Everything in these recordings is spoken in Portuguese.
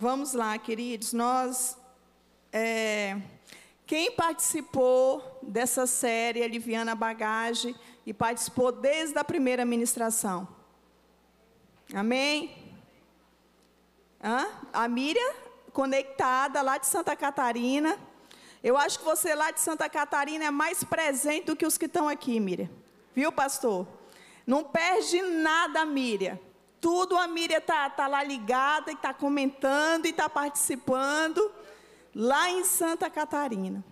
Vamos lá, queridos. Nós. É, quem participou dessa série Aliviando a Bagagem e participou desde a primeira ministração? Amém? Hã? A Miriam, conectada lá de Santa Catarina. Eu acho que você lá de Santa Catarina é mais presente do que os que estão aqui, Miriam. Viu, pastor? Não perde nada, Miriam. Tudo a Miriam está tá lá ligada e está comentando e está participando lá em Santa Catarina.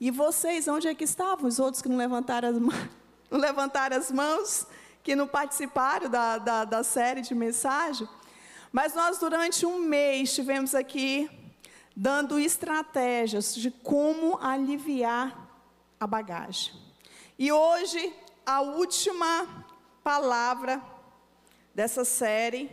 E vocês, onde é que estavam? Os outros que não levantaram as mãos, não levantaram as mãos que não participaram da, da, da série de mensagem? Mas nós, durante um mês, estivemos aqui dando estratégias de como aliviar a bagagem. E hoje, a última palavra dessa série.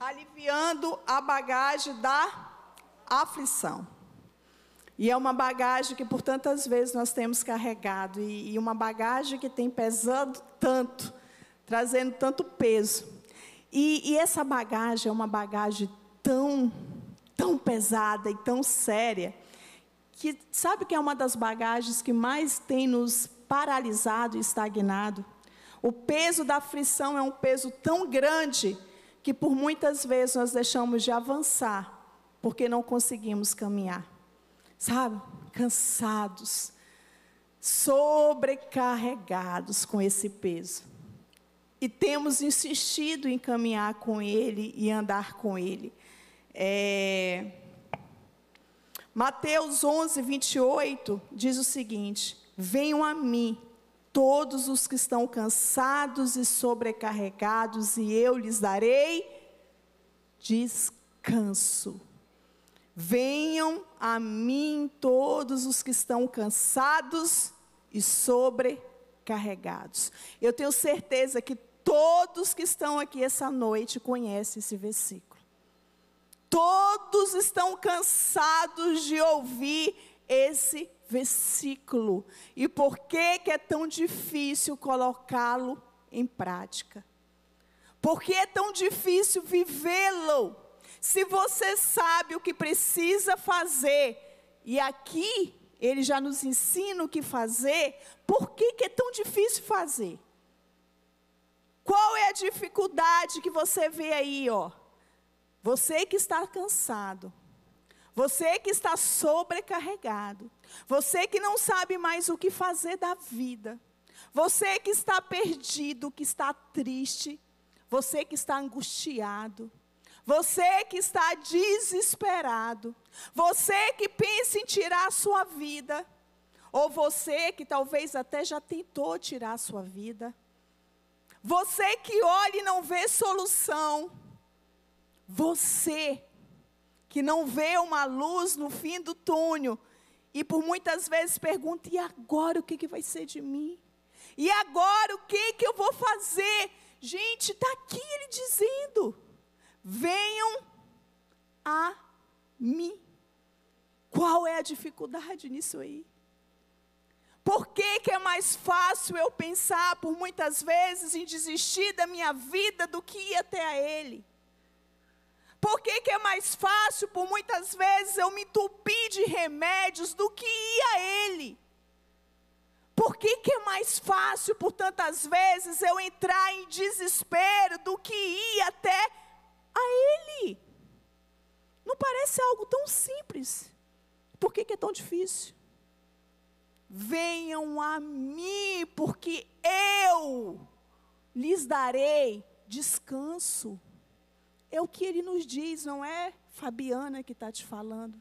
Aliviando a bagagem da aflição. E é uma bagagem que por tantas vezes nós temos carregado, e, e uma bagagem que tem pesado tanto, trazendo tanto peso. E, e essa bagagem é uma bagagem tão, tão pesada e tão séria, que sabe que é uma das bagagens que mais tem nos paralisado e estagnado. O peso da aflição é um peso tão grande que por muitas vezes nós deixamos de avançar porque não conseguimos caminhar. Sabe? Cansados, sobrecarregados com esse peso. E temos insistido em caminhar com Ele e andar com Ele. É... Mateus 11, 28 diz o seguinte: Venham a mim, todos os que estão cansados e sobrecarregados, e eu lhes darei descanso. Venham a mim todos os que estão cansados e sobrecarregados. Eu tenho certeza que todos que estão aqui essa noite conhecem esse versículo. Todos estão cansados de ouvir esse versículo. E por que, que é tão difícil colocá-lo em prática? Por que é tão difícil vivê-lo? Se você sabe o que precisa fazer, e aqui ele já nos ensina o que fazer, por que, que é tão difícil fazer? Qual é a dificuldade que você vê aí, ó? Você que está cansado, você que está sobrecarregado, você que não sabe mais o que fazer da vida, você que está perdido, que está triste, você que está angustiado, você que está desesperado, você que pensa em tirar a sua vida, ou você que talvez até já tentou tirar a sua vida, você que olha e não vê solução, você que não vê uma luz no fim do túnel, e por muitas vezes pergunta: e agora o que, que vai ser de mim? E agora o que, que eu vou fazer? Gente, está aqui ele dizendo venham a mim. Qual é a dificuldade nisso aí? Por que, que é mais fácil eu pensar por muitas vezes em desistir da minha vida do que ir até a Ele? Por que, que é mais fácil por muitas vezes eu me entupir de remédios do que ir a Ele? Por que, que é mais fácil por tantas vezes eu entrar em desespero do que ir até a Ele. Não parece algo tão simples. Por que, que é tão difícil? Venham a mim, porque eu lhes darei descanso. É o que ele nos diz, não é Fabiana que está te falando.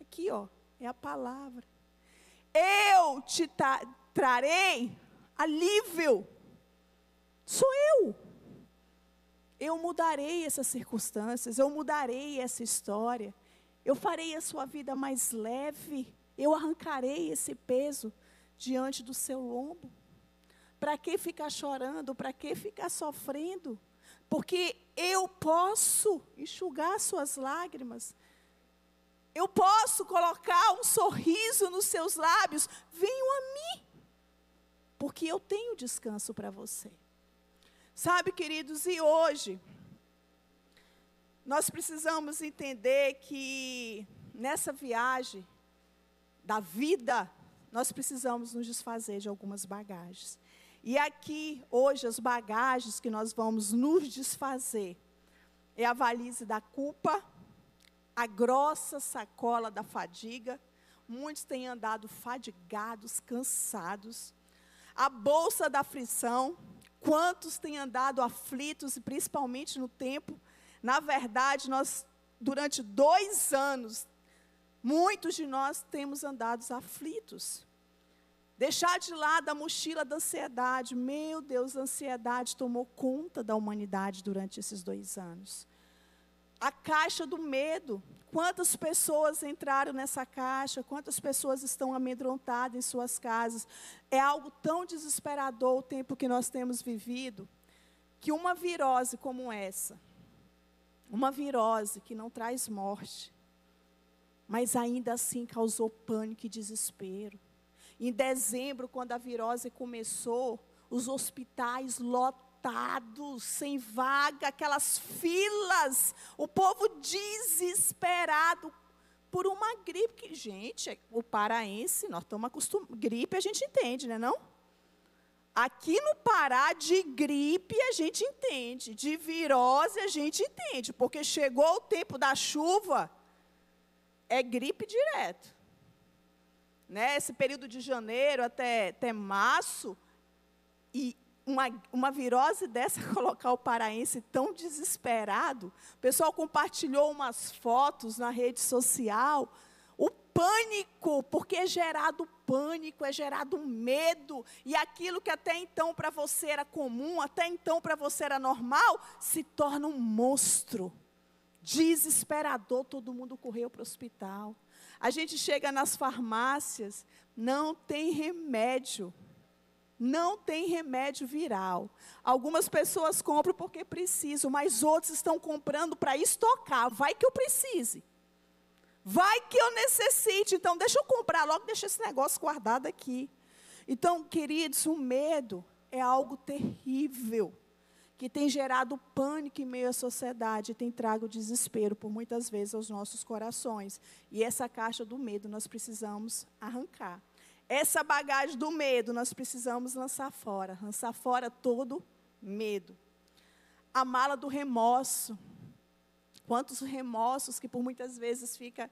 Aqui, ó, é a palavra. Eu te trarei alívio. Sou eu eu mudarei essas circunstâncias, eu mudarei essa história, eu farei a sua vida mais leve, eu arrancarei esse peso diante do seu lombo. Para que ficar chorando? Para que ficar sofrendo? Porque eu posso enxugar suas lágrimas. Eu posso colocar um sorriso nos seus lábios. Venham a mim. Porque eu tenho descanso para você. Sabe, queridos, e hoje, nós precisamos entender que nessa viagem da vida, nós precisamos nos desfazer de algumas bagagens. E aqui, hoje, as bagagens que nós vamos nos desfazer é a valise da culpa, a grossa sacola da fadiga. Muitos têm andado fadigados, cansados. A bolsa da aflição. Quantos têm andado aflitos, e principalmente no tempo? Na verdade, nós, durante dois anos, muitos de nós temos andado aflitos. Deixar de lado a mochila da ansiedade. Meu Deus, a ansiedade tomou conta da humanidade durante esses dois anos. A caixa do medo. Quantas pessoas entraram nessa caixa? Quantas pessoas estão amedrontadas em suas casas? É algo tão desesperador o tempo que nós temos vivido, que uma virose como essa, uma virose que não traz morte, mas ainda assim causou pânico e desespero. Em dezembro, quando a virose começou, os hospitais lotados, sem vaga, aquelas filas, o povo desesperado por uma gripe que, gente, o paraense, nós estamos acostumados, gripe a gente entende, né não? Aqui no Pará, de gripe a gente entende, de virose a gente entende, porque chegou o tempo da chuva, é gripe direto né, esse período de janeiro até, até março, e uma, uma virose dessa colocar o paraense tão desesperado. O pessoal compartilhou umas fotos na rede social. O pânico, porque é gerado pânico, é gerado medo, e aquilo que até então para você era comum, até então para você era normal, se torna um monstro. Desesperador, todo mundo correu para o hospital. A gente chega nas farmácias, não tem remédio. Não tem remédio viral. Algumas pessoas compram porque precisam, mas outros estão comprando para estocar. Vai que eu precise. Vai que eu necessite. Então, deixa eu comprar logo, deixa esse negócio guardado aqui. Então, queridos, o medo é algo terrível que tem gerado pânico em meio à sociedade, tem trago desespero por muitas vezes aos nossos corações. E essa caixa do medo nós precisamos arrancar. Essa bagagem do medo nós precisamos lançar fora, lançar fora todo medo. A mala do remorso. Quantos remorsos que por muitas vezes fica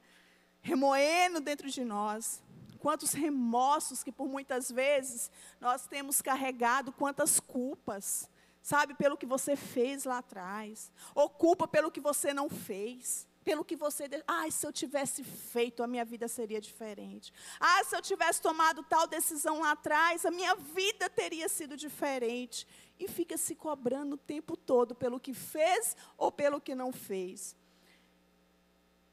remoendo dentro de nós. Quantos remorsos que por muitas vezes nós temos carregado, quantas culpas sabe, pelo que você fez lá atrás, ou culpa pelo que você não fez, pelo que você. Ai, se eu tivesse feito, a minha vida seria diferente. Ah, se eu tivesse tomado tal decisão lá atrás, a minha vida teria sido diferente. E fica se cobrando o tempo todo pelo que fez ou pelo que não fez.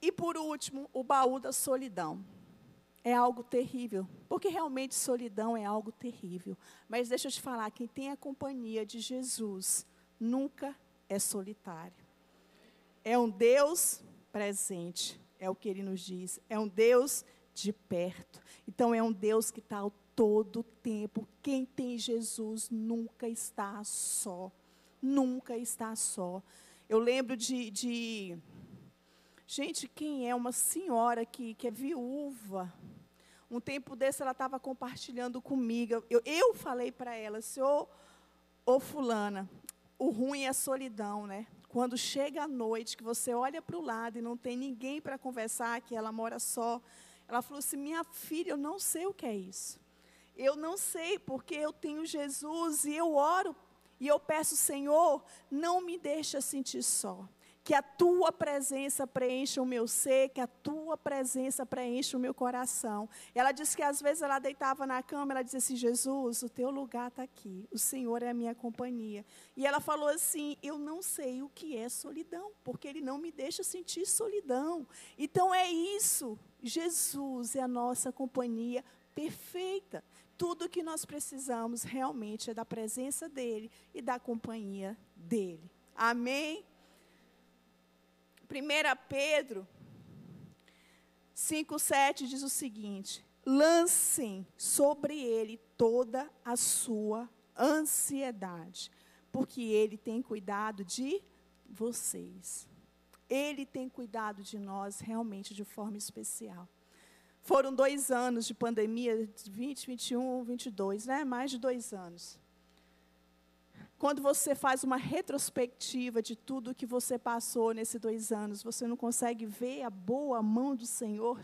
E por último, o baú da solidão é algo terrível, porque realmente solidão é algo terrível. Mas deixa eu te falar, quem tem a companhia de Jesus nunca é solitário. É um Deus presente, é o que ele nos diz. É um Deus de perto. Então é um Deus que está todo tempo. Quem tem Jesus nunca está só. Nunca está só. Eu lembro de, de Gente, quem é uma senhora que, que é viúva? Um tempo desse ela estava compartilhando comigo. Eu, eu falei para ela, senhor, ô fulana, o ruim é a solidão, né? Quando chega a noite, que você olha para o lado e não tem ninguém para conversar, que ela mora só. Ela falou assim: minha filha, eu não sei o que é isso. Eu não sei, porque eu tenho Jesus e eu oro e eu peço, Senhor, não me deixa sentir só que a tua presença preencha o meu ser, que a tua presença preencha o meu coração. Ela disse que às vezes ela deitava na cama, ela dizia assim: Jesus, o teu lugar está aqui, o Senhor é a minha companhia. E ela falou assim: Eu não sei o que é solidão, porque Ele não me deixa sentir solidão. Então é isso, Jesus é a nossa companhia perfeita. Tudo que nós precisamos realmente é da presença dEle e da companhia dEle. Amém? 1 Pedro 5,7 diz o seguinte: lancem sobre ele toda a sua ansiedade, porque Ele tem cuidado de vocês. Ele tem cuidado de nós realmente de forma especial. Foram dois anos de pandemia, 20, 21, 22, né? Mais de dois anos. Quando você faz uma retrospectiva de tudo que você passou nesses dois anos, você não consegue ver a boa mão do Senhor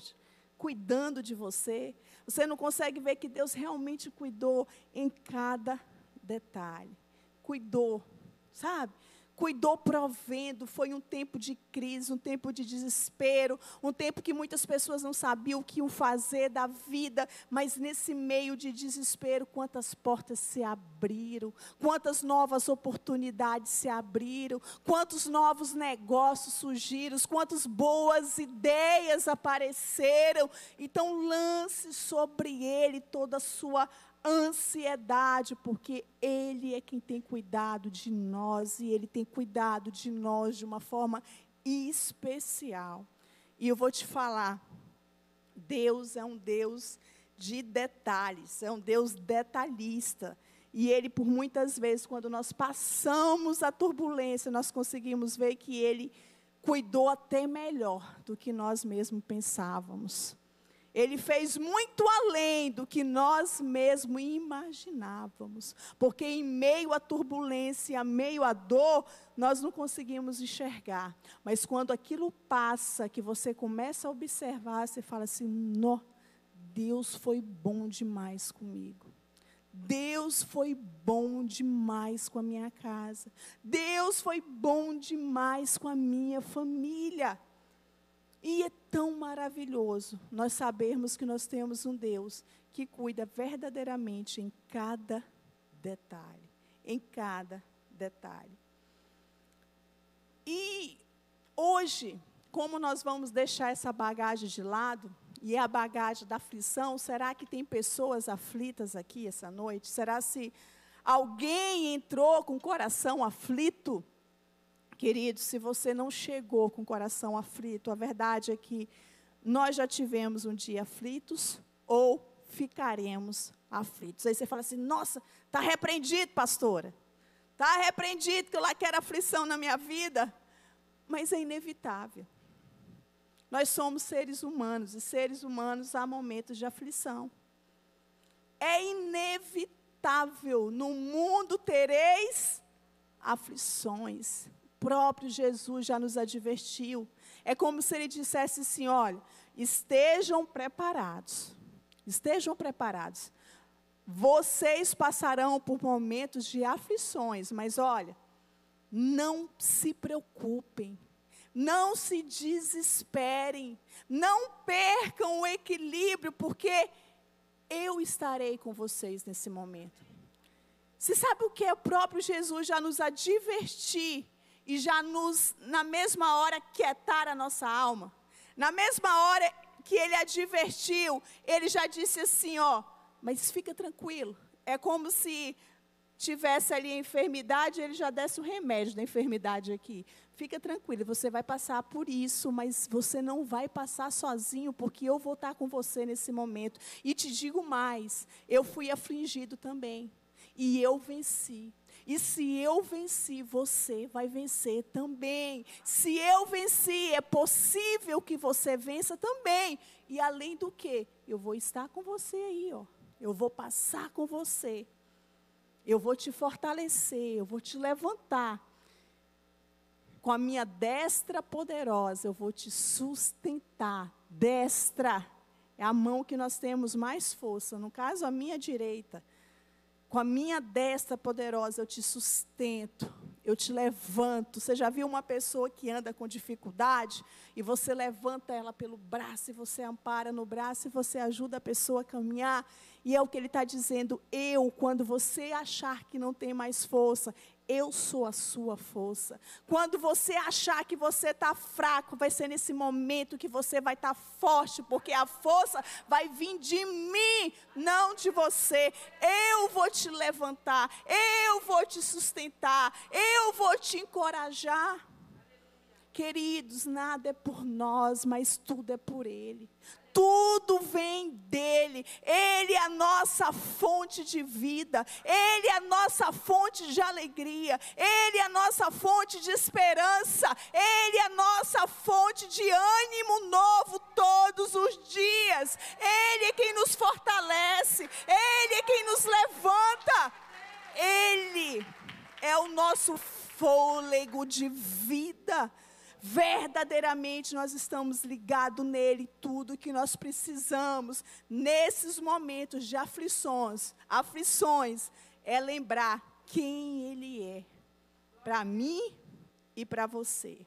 cuidando de você. Você não consegue ver que Deus realmente cuidou em cada detalhe. Cuidou, sabe? Cuidou provendo. Foi um tempo de crise, um tempo de desespero, um tempo que muitas pessoas não sabiam o que iam fazer da vida, mas nesse meio de desespero, quantas portas se abriram, quantas novas oportunidades se abriram, quantos novos negócios surgiram, quantas boas ideias apareceram. Então, lance sobre ele toda a sua ansiedade, porque Ele é quem tem cuidado de nós e Ele tem cuidado de nós de uma forma especial. E eu vou te falar, Deus é um Deus de detalhes, é um Deus detalhista. E Ele, por muitas vezes, quando nós passamos a turbulência, nós conseguimos ver que Ele cuidou até melhor do que nós mesmos pensávamos. Ele fez muito além do que nós mesmos imaginávamos. Porque em meio à turbulência, em meio à dor, nós não conseguimos enxergar. Mas quando aquilo passa, que você começa a observar, você fala assim: "Nó, Deus foi bom demais comigo. Deus foi bom demais com a minha casa. Deus foi bom demais com a minha família." E é tão maravilhoso nós sabermos que nós temos um Deus que cuida verdadeiramente em cada detalhe. Em cada detalhe. E hoje, como nós vamos deixar essa bagagem de lado, e é a bagagem da aflição, será que tem pessoas aflitas aqui essa noite? Será se alguém entrou com o coração aflito? Querido, se você não chegou com o coração aflito, a verdade é que nós já tivemos um dia aflitos ou ficaremos aflitos. Aí você fala assim: nossa, está repreendido, pastora. Está repreendido que eu lá quero aflição na minha vida. Mas é inevitável. Nós somos seres humanos e seres humanos há momentos de aflição. É inevitável. No mundo tereis aflições próprio Jesus já nos advertiu. É como se ele dissesse assim: olha, estejam preparados. Estejam preparados. Vocês passarão por momentos de aflições, mas olha, não se preocupem, não se desesperem, não percam o equilíbrio, porque eu estarei com vocês nesse momento. Você sabe o que o próprio Jesus já nos advertiu e já nos, na mesma hora, quietar a nossa alma. Na mesma hora que ele advertiu, ele já disse assim: ó, mas fica tranquilo. É como se tivesse ali a enfermidade, ele já desse o remédio da enfermidade aqui. Fica tranquilo, você vai passar por isso, mas você não vai passar sozinho, porque eu vou estar com você nesse momento. E te digo mais: eu fui afligido também, e eu venci. E se eu venci, você vai vencer também. Se eu venci, é possível que você vença também. E além do que, eu vou estar com você aí, ó. Eu vou passar com você. Eu vou te fortalecer, eu vou te levantar. Com a minha destra poderosa, eu vou te sustentar. Destra é a mão que nós temos mais força, no caso, a minha direita. Com a minha destra poderosa eu te sustento, eu te levanto. Você já viu uma pessoa que anda com dificuldade e você levanta ela pelo braço e você ampara no braço e você ajuda a pessoa a caminhar? E é o que ele está dizendo. Eu, quando você achar que não tem mais força, eu sou a sua força. Quando você achar que você está fraco, vai ser nesse momento que você vai estar tá forte, porque a força vai vir de mim, não de você. Eu vou te levantar, eu vou te sustentar, eu vou te encorajar. Queridos, nada é por nós, mas tudo é por Ele. Tudo vem dele. Ele é a nossa fonte de vida, ele é a nossa fonte de alegria, ele é a nossa fonte de esperança, ele é a nossa fonte de ânimo novo todos os dias. Ele é quem nos fortalece, ele é quem nos levanta. Ele é o nosso fôlego de vida verdadeiramente nós estamos ligados nele, tudo que nós precisamos nesses momentos de aflições, aflições, é lembrar quem ele é para mim e para você.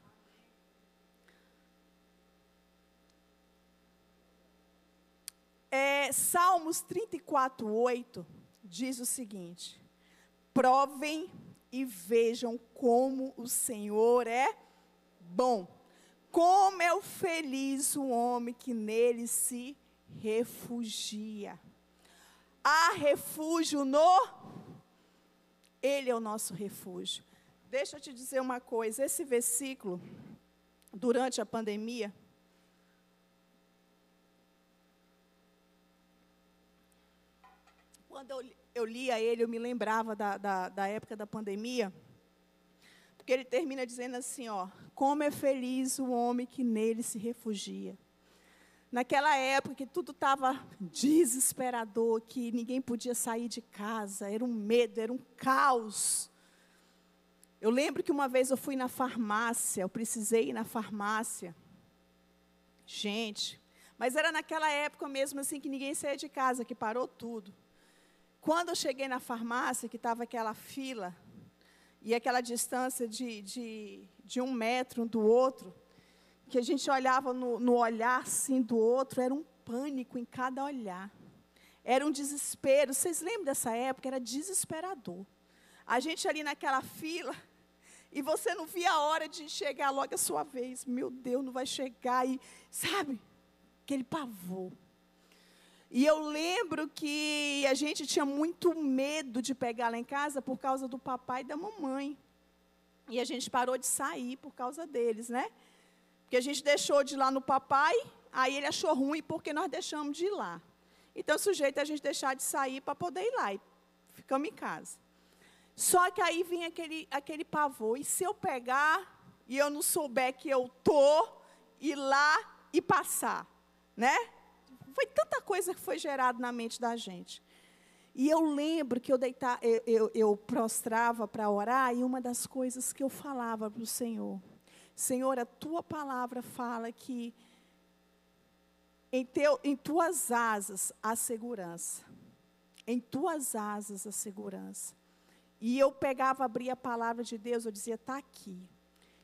É, Salmos 34, 8 diz o seguinte: provem e vejam como o Senhor é bom. Como é o feliz o homem que nele se refugia. Há refúgio no. Ele é o nosso refúgio. Deixa eu te dizer uma coisa: esse versículo, durante a pandemia, quando eu, eu lia ele, eu me lembrava da, da, da época da pandemia. Porque ele termina dizendo assim, ó, como é feliz o homem que nele se refugia. Naquela época que tudo estava desesperador, que ninguém podia sair de casa, era um medo, era um caos. Eu lembro que uma vez eu fui na farmácia, eu precisei ir na farmácia. Gente, mas era naquela época mesmo assim que ninguém saía de casa, que parou tudo. Quando eu cheguei na farmácia, que estava aquela fila, e aquela distância de, de, de um metro um do outro, que a gente olhava no, no olhar assim do outro, era um pânico em cada olhar. Era um desespero. Vocês lembram dessa época? Era desesperador. A gente ali naquela fila, e você não via a hora de chegar logo a sua vez. Meu Deus, não vai chegar. E, sabe, aquele pavor. E eu lembro que a gente tinha muito medo de pegar lá em casa por causa do papai e da mamãe. E a gente parou de sair por causa deles, né? Porque a gente deixou de ir lá no papai, aí ele achou ruim porque nós deixamos de ir lá. Então, sujeito a gente deixar de sair para poder ir lá. E ficamos em casa. Só que aí vinha aquele, aquele pavor. E se eu pegar e eu não souber que eu tô, ir lá e passar, né? Foi tanta coisa que foi gerada na mente da gente. E eu lembro que eu, deitar, eu, eu, eu prostrava para orar e uma das coisas que eu falava para o Senhor, Senhor, a tua palavra fala que em, teu, em tuas asas há segurança. Em tuas asas há segurança. E eu pegava, abria a palavra de Deus, eu dizia, está aqui.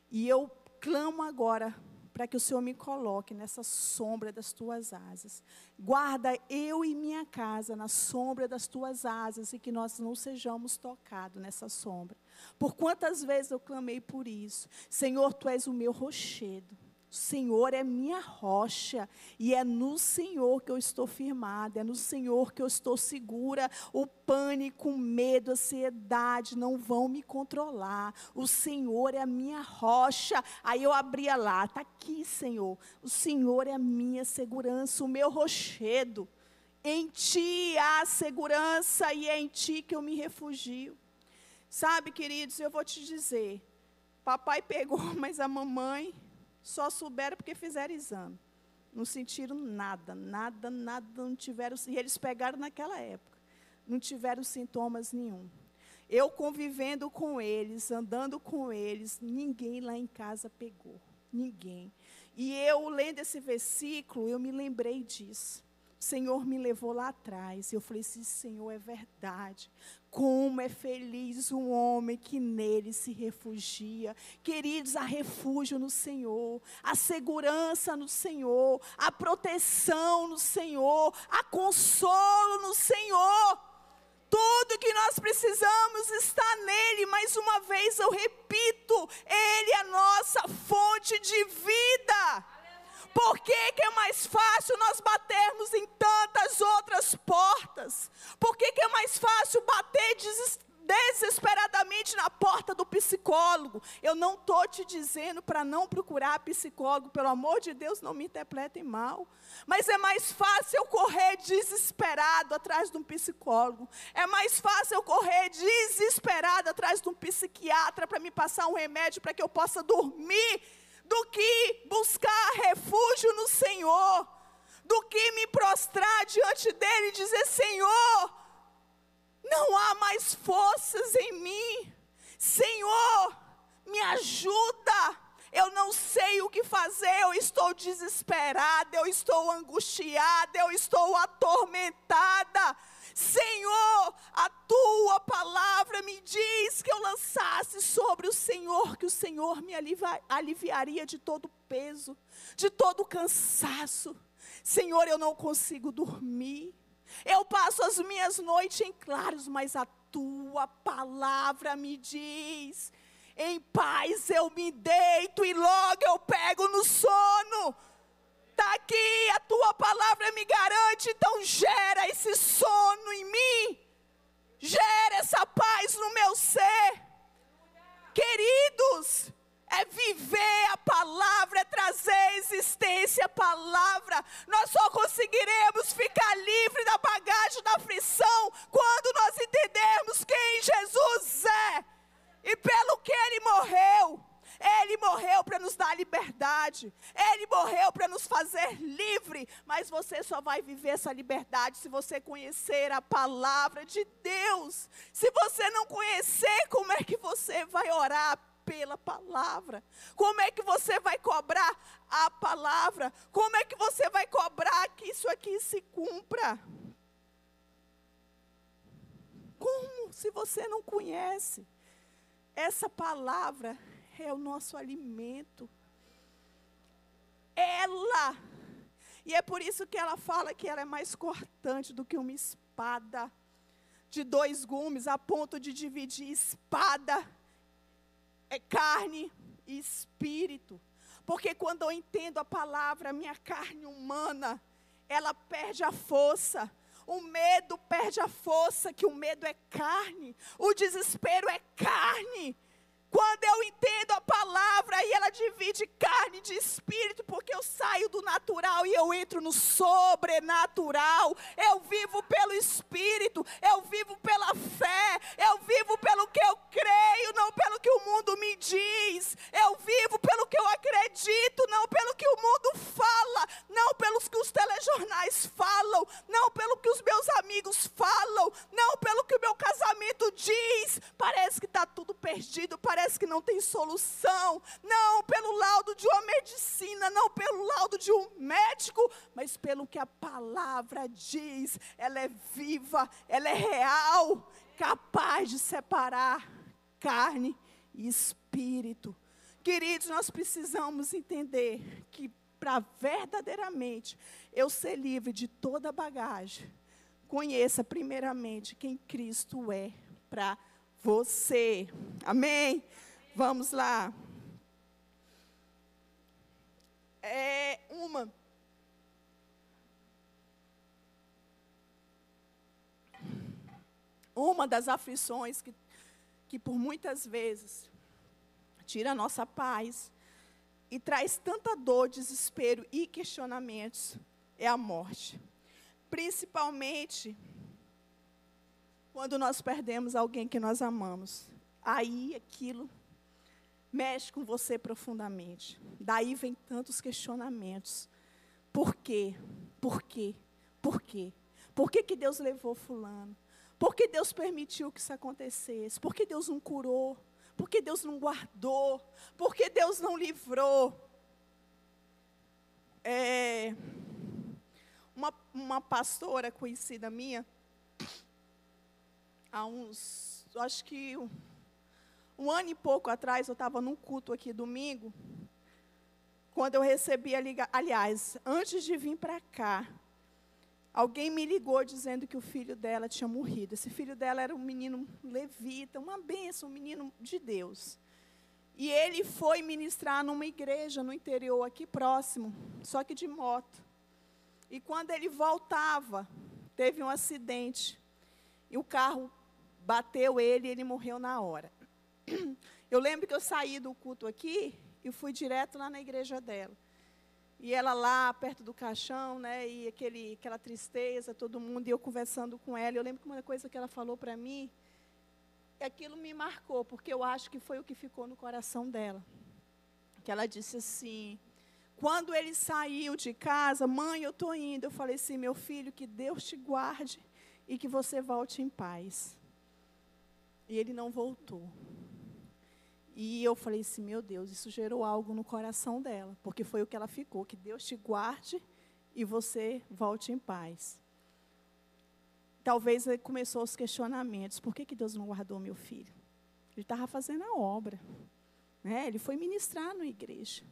E eu clamo agora para que o Senhor me coloque nessa sombra das tuas asas. Guarda eu e minha casa na sombra das tuas asas e que nós não sejamos tocados nessa sombra. Por quantas vezes eu clamei por isso? Senhor, tu és o meu rochedo. O Senhor é minha rocha e é no Senhor que eu estou firmada, é no Senhor que eu estou segura. O pânico, o medo, a ansiedade não vão me controlar. O Senhor é a minha rocha. Aí eu abria lá, está aqui, Senhor. O Senhor é a minha segurança, o meu rochedo. Em ti há segurança e é em ti que eu me refugio. Sabe, queridos, eu vou te dizer. Papai pegou, mas a mamãe só souberam porque fizeram exame. Não sentiram nada, nada, nada, não tiveram. E eles pegaram naquela época. Não tiveram sintomas nenhum. Eu convivendo com eles, andando com eles, ninguém lá em casa pegou. Ninguém. E eu, lendo esse versículo, eu me lembrei disso. O Senhor me levou lá atrás. Eu falei assim: Senhor, é verdade. Como é feliz o homem que nele se refugia. Queridos, há refúgio no Senhor, a segurança no Senhor, a proteção no Senhor, a consolo no Senhor. Tudo que nós precisamos está nele. Mais uma vez eu repito: Ele é a nossa fonte de vida. Por que, que é mais fácil nós batermos em tantas outras portas? Por que, que é mais fácil bater desesperadamente na porta do psicólogo? psicólogo. Eu não estou te dizendo para não procurar psicólogo, pelo amor de Deus, não me interpretem mal. Mas é mais fácil eu correr desesperado atrás de um psicólogo. É mais fácil eu correr desesperado atrás de um psiquiatra para me passar um remédio para que eu possa dormir, do que buscar refúgio no Senhor, do que me prostrar diante dele e dizer: Senhor, não há mais forças em mim. Senhor, me ajuda. Eu não sei o que fazer, eu estou desesperada, eu estou angustiada, eu estou atormentada. Senhor, a tua palavra me diz que eu lançasse sobre o Senhor, que o Senhor me aliviaria de todo peso, de todo cansaço. Senhor, eu não consigo dormir. Eu passo as minhas noites em claros, mas a tua palavra me diz: em paz eu me deito e logo eu pego no sono. Aqui, a tua palavra me garante, então gera esse sono em mim, gera essa paz no meu ser. Queridos, é viver a palavra, é trazer existência a palavra. Nós só conseguiremos ficar livre da bagagem da aflição quando nós entendermos quem Jesus é e pelo que ele morreu. Ele morreu para nos dar liberdade. Ele morreu para nos fazer livre. Mas você só vai viver essa liberdade se você conhecer a palavra de Deus. Se você não conhecer, como é que você vai orar? pela palavra? Como é que você vai cobrar a palavra? Como é que você vai cobrar que isso aqui se cumpra? Como se você não conhece? Essa palavra é o nosso alimento. Ela. E é por isso que ela fala que ela é mais cortante do que uma espada de dois gumes, a ponto de dividir espada é carne e espírito. Porque quando eu entendo a palavra, minha carne humana, ela perde a força. O medo perde a força, que o medo é carne. O desespero é carne. Quando eu entendo a palavra e ela divide carne de espírito, porque eu saio do natural e eu entro no sobrenatural. Eu vivo pelo espírito, eu vivo pela fé, eu vivo pelo que eu creio, não pelo que o mundo me diz. Eu vivo pelo que eu acredito, não pelo que o mundo fala, não pelos que os telejornais falam, não pelo que os meus amigos falam, não pelo que o meu casamento diz. Parece que está tudo perdido, parece parece que não tem solução, não pelo laudo de uma medicina, não pelo laudo de um médico, mas pelo que a palavra diz. Ela é viva, ela é real, capaz de separar carne e espírito. Queridos, nós precisamos entender que para verdadeiramente eu ser livre de toda bagagem, conheça primeiramente quem Cristo é para você. Amém? Vamos lá. É uma. Uma das aflições que, que por muitas vezes tira a nossa paz e traz tanta dor, desespero e questionamentos é a morte. Principalmente quando nós perdemos alguém que nós amamos, aí aquilo mexe com você profundamente. Daí vem tantos questionamentos. Por quê? Por quê? Por quê? Por que, que Deus levou fulano? Por que Deus permitiu que isso acontecesse? Por que Deus não curou? Por que Deus não guardou? Por que Deus não livrou? É, uma, uma pastora conhecida minha, há uns, acho que um, um ano e pouco atrás, eu estava num culto aqui domingo, quando eu recebi a ligação, aliás, antes de vir para cá, alguém me ligou dizendo que o filho dela tinha morrido. Esse filho dela era um menino levita, uma benção, um menino de Deus. E ele foi ministrar numa igreja no interior, aqui próximo, só que de moto. E quando ele voltava, teve um acidente. E o carro bateu ele e ele morreu na hora. Eu lembro que eu saí do culto aqui e fui direto lá na igreja dela. E ela lá, perto do caixão, né? E aquele, aquela tristeza, todo mundo, e eu conversando com ela. Eu lembro que uma coisa que ela falou para mim, aquilo me marcou, porque eu acho que foi o que ficou no coração dela. Que ela disse assim: quando ele saiu de casa, mãe, eu estou indo. Eu falei assim: meu filho, que Deus te guarde e que você volte em paz. E ele não voltou. E eu falei assim: meu Deus, isso gerou algo no coração dela, porque foi o que ela ficou: que Deus te guarde e você volte em paz. Talvez começou os questionamentos: por que, que Deus não guardou meu filho? Ele estava fazendo a obra. Né? Ele foi ministrar na igreja.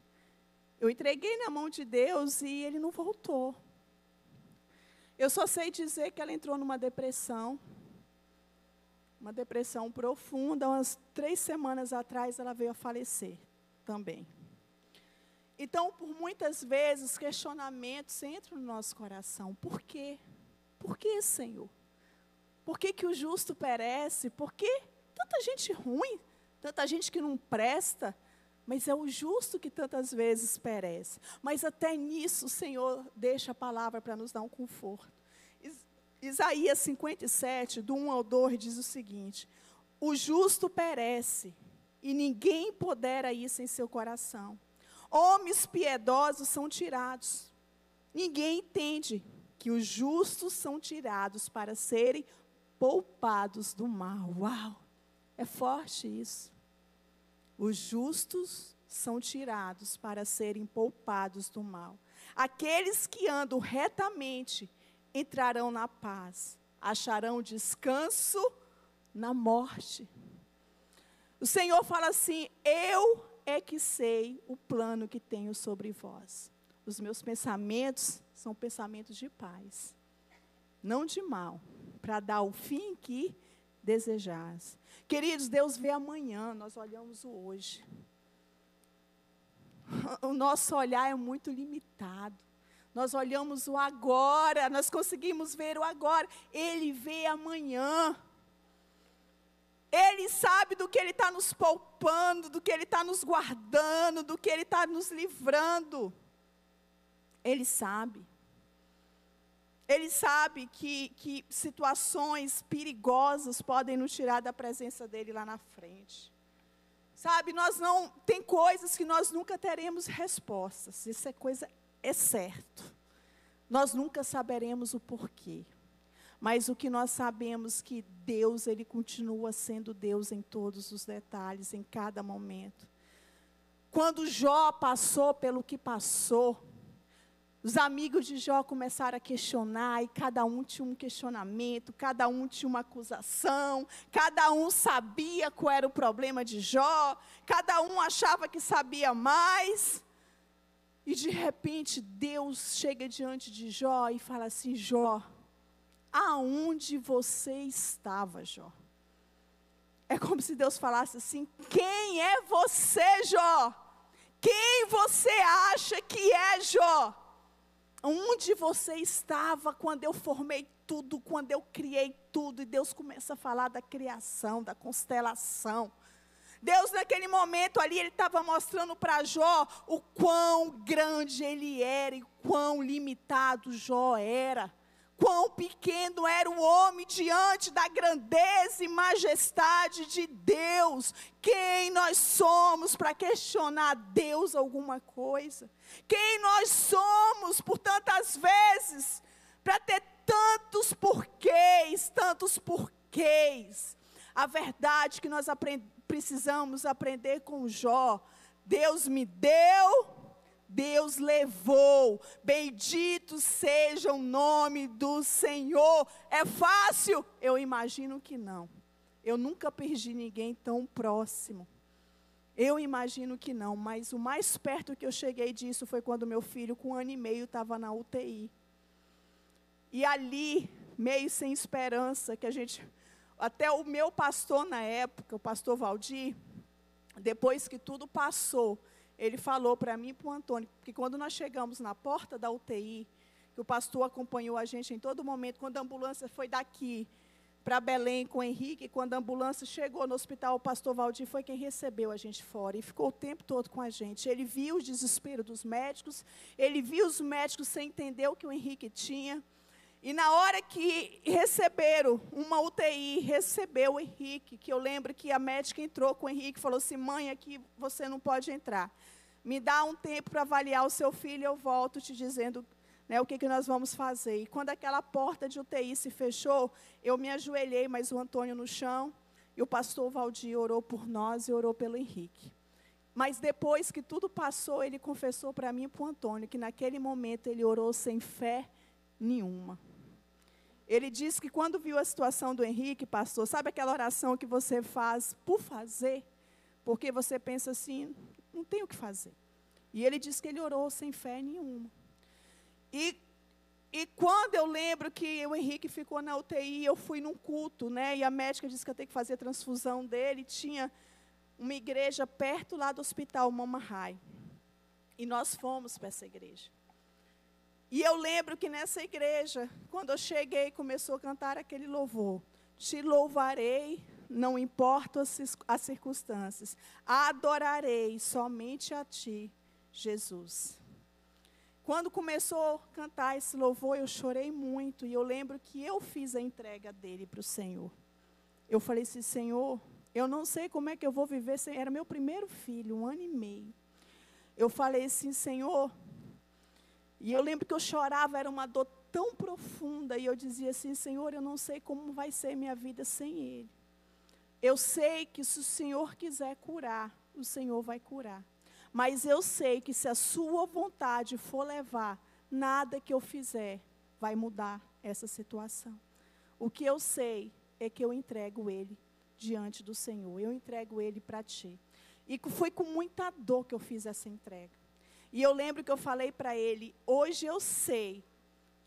Eu entreguei na mão de Deus e ele não voltou. Eu só sei dizer que ela entrou numa depressão. Uma depressão profunda. Umas três semanas atrás ela veio a falecer também. Então, por muitas vezes, questionamentos entram no nosso coração. Por quê? Por que, Senhor? Por que, que o justo perece? Por que tanta gente ruim? Tanta gente que não presta? Mas é o justo que tantas vezes perece. Mas até nisso o Senhor deixa a palavra para nos dar um conforto. Isaías 57, do 1 ao 2, diz o seguinte: O justo perece, e ninguém podera isso em seu coração. Homens piedosos são tirados. Ninguém entende que os justos são tirados para serem poupados do mal. Uau! É forte isso. Os justos são tirados para serem poupados do mal. Aqueles que andam retamente entrarão na paz, acharão descanso na morte. O Senhor fala assim: Eu é que sei o plano que tenho sobre vós. Os meus pensamentos são pensamentos de paz, não de mal, para dar o fim que desejais. Queridos, Deus vê amanhã, nós olhamos o hoje. O nosso olhar é muito limitado. Nós olhamos o agora, nós conseguimos ver o agora. Ele vê amanhã. Ele sabe do que Ele está nos poupando, do que Ele está nos guardando, do que Ele está nos livrando. Ele sabe. Ele sabe que, que situações perigosas podem nos tirar da presença dele lá na frente. Sabe, nós não. Tem coisas que nós nunca teremos respostas. Isso é coisa. É certo. Nós nunca saberemos o porquê. Mas o que nós sabemos que Deus, Ele continua sendo Deus em todos os detalhes, em cada momento. Quando Jó passou pelo que passou, os amigos de Jó começaram a questionar, e cada um tinha um questionamento, cada um tinha uma acusação, cada um sabia qual era o problema de Jó, cada um achava que sabia mais. E de repente Deus chega diante de Jó e fala assim: Jó, aonde você estava, Jó? É como se Deus falasse assim: quem é você, Jó? Quem você acha que é Jó? Onde você estava quando eu formei tudo, quando eu criei tudo? E Deus começa a falar da criação, da constelação. Deus, naquele momento ali, Ele estava mostrando para Jó o quão grande ele era e quão limitado Jó era quão pequeno era o homem diante da grandeza e majestade de Deus. Quem nós somos para questionar a Deus alguma coisa? Quem nós somos por tantas vezes para ter tantos porquês, tantos porquês? A verdade que nós aprend precisamos aprender com Jó. Deus me deu, Deus levou. Bendito seja o nome do Senhor. É fácil? Eu imagino que não. Eu nunca perdi ninguém tão próximo. Eu imagino que não, mas o mais perto que eu cheguei disso foi quando meu filho, com um ano e meio, estava na UTI. E ali, meio sem esperança, que a gente. Até o meu pastor na época, o pastor Valdir, depois que tudo passou, ele falou para mim e para o Antônio, que quando nós chegamos na porta da UTI, que o pastor acompanhou a gente em todo momento, quando a ambulância foi daqui, para Belém com o Henrique. Quando a ambulância chegou no hospital, o pastor Valdir foi quem recebeu a gente fora e ficou o tempo todo com a gente. Ele viu o desespero dos médicos, ele viu os médicos sem entender o que o Henrique tinha. E na hora que receberam uma UTI, recebeu o Henrique, que eu lembro que a médica entrou com o Henrique e falou assim: mãe, aqui você não pode entrar. Me dá um tempo para avaliar o seu filho, eu volto te dizendo né, o que, que nós vamos fazer. E quando aquela porta de UTI se fechou, eu me ajoelhei, mas o Antônio no chão, e o pastor Valdir orou por nós e orou pelo Henrique. Mas depois que tudo passou, ele confessou para mim e para o Antônio que naquele momento ele orou sem fé nenhuma. Ele disse que quando viu a situação do Henrique, pastor, sabe aquela oração que você faz por fazer? Porque você pensa assim, não tem o que fazer. E ele disse que ele orou sem fé nenhuma. E, e quando eu lembro que o Henrique ficou na UTI, eu fui num culto, né? E a médica disse que eu tenho que fazer a transfusão dele. Tinha uma igreja perto lá do hospital Mama Rai. E nós fomos para essa igreja. E eu lembro que nessa igreja, quando eu cheguei, começou a cantar aquele louvor. Te louvarei, não importa as circunstâncias. Adorarei somente a ti, Jesus. Quando começou a cantar esse louvor, eu chorei muito. E eu lembro que eu fiz a entrega dele para o Senhor. Eu falei assim: Senhor, eu não sei como é que eu vou viver. Sem... Era meu primeiro filho, um ano e meio. Eu falei assim: Senhor. E eu lembro que eu chorava, era uma dor tão profunda. E eu dizia assim: Senhor, eu não sei como vai ser minha vida sem Ele. Eu sei que se o Senhor quiser curar, o Senhor vai curar. Mas eu sei que se a sua vontade for levar, nada que eu fizer vai mudar essa situação. O que eu sei é que eu entrego ele diante do Senhor. Eu entrego ele para ti. E foi com muita dor que eu fiz essa entrega. E eu lembro que eu falei para ele: hoje eu sei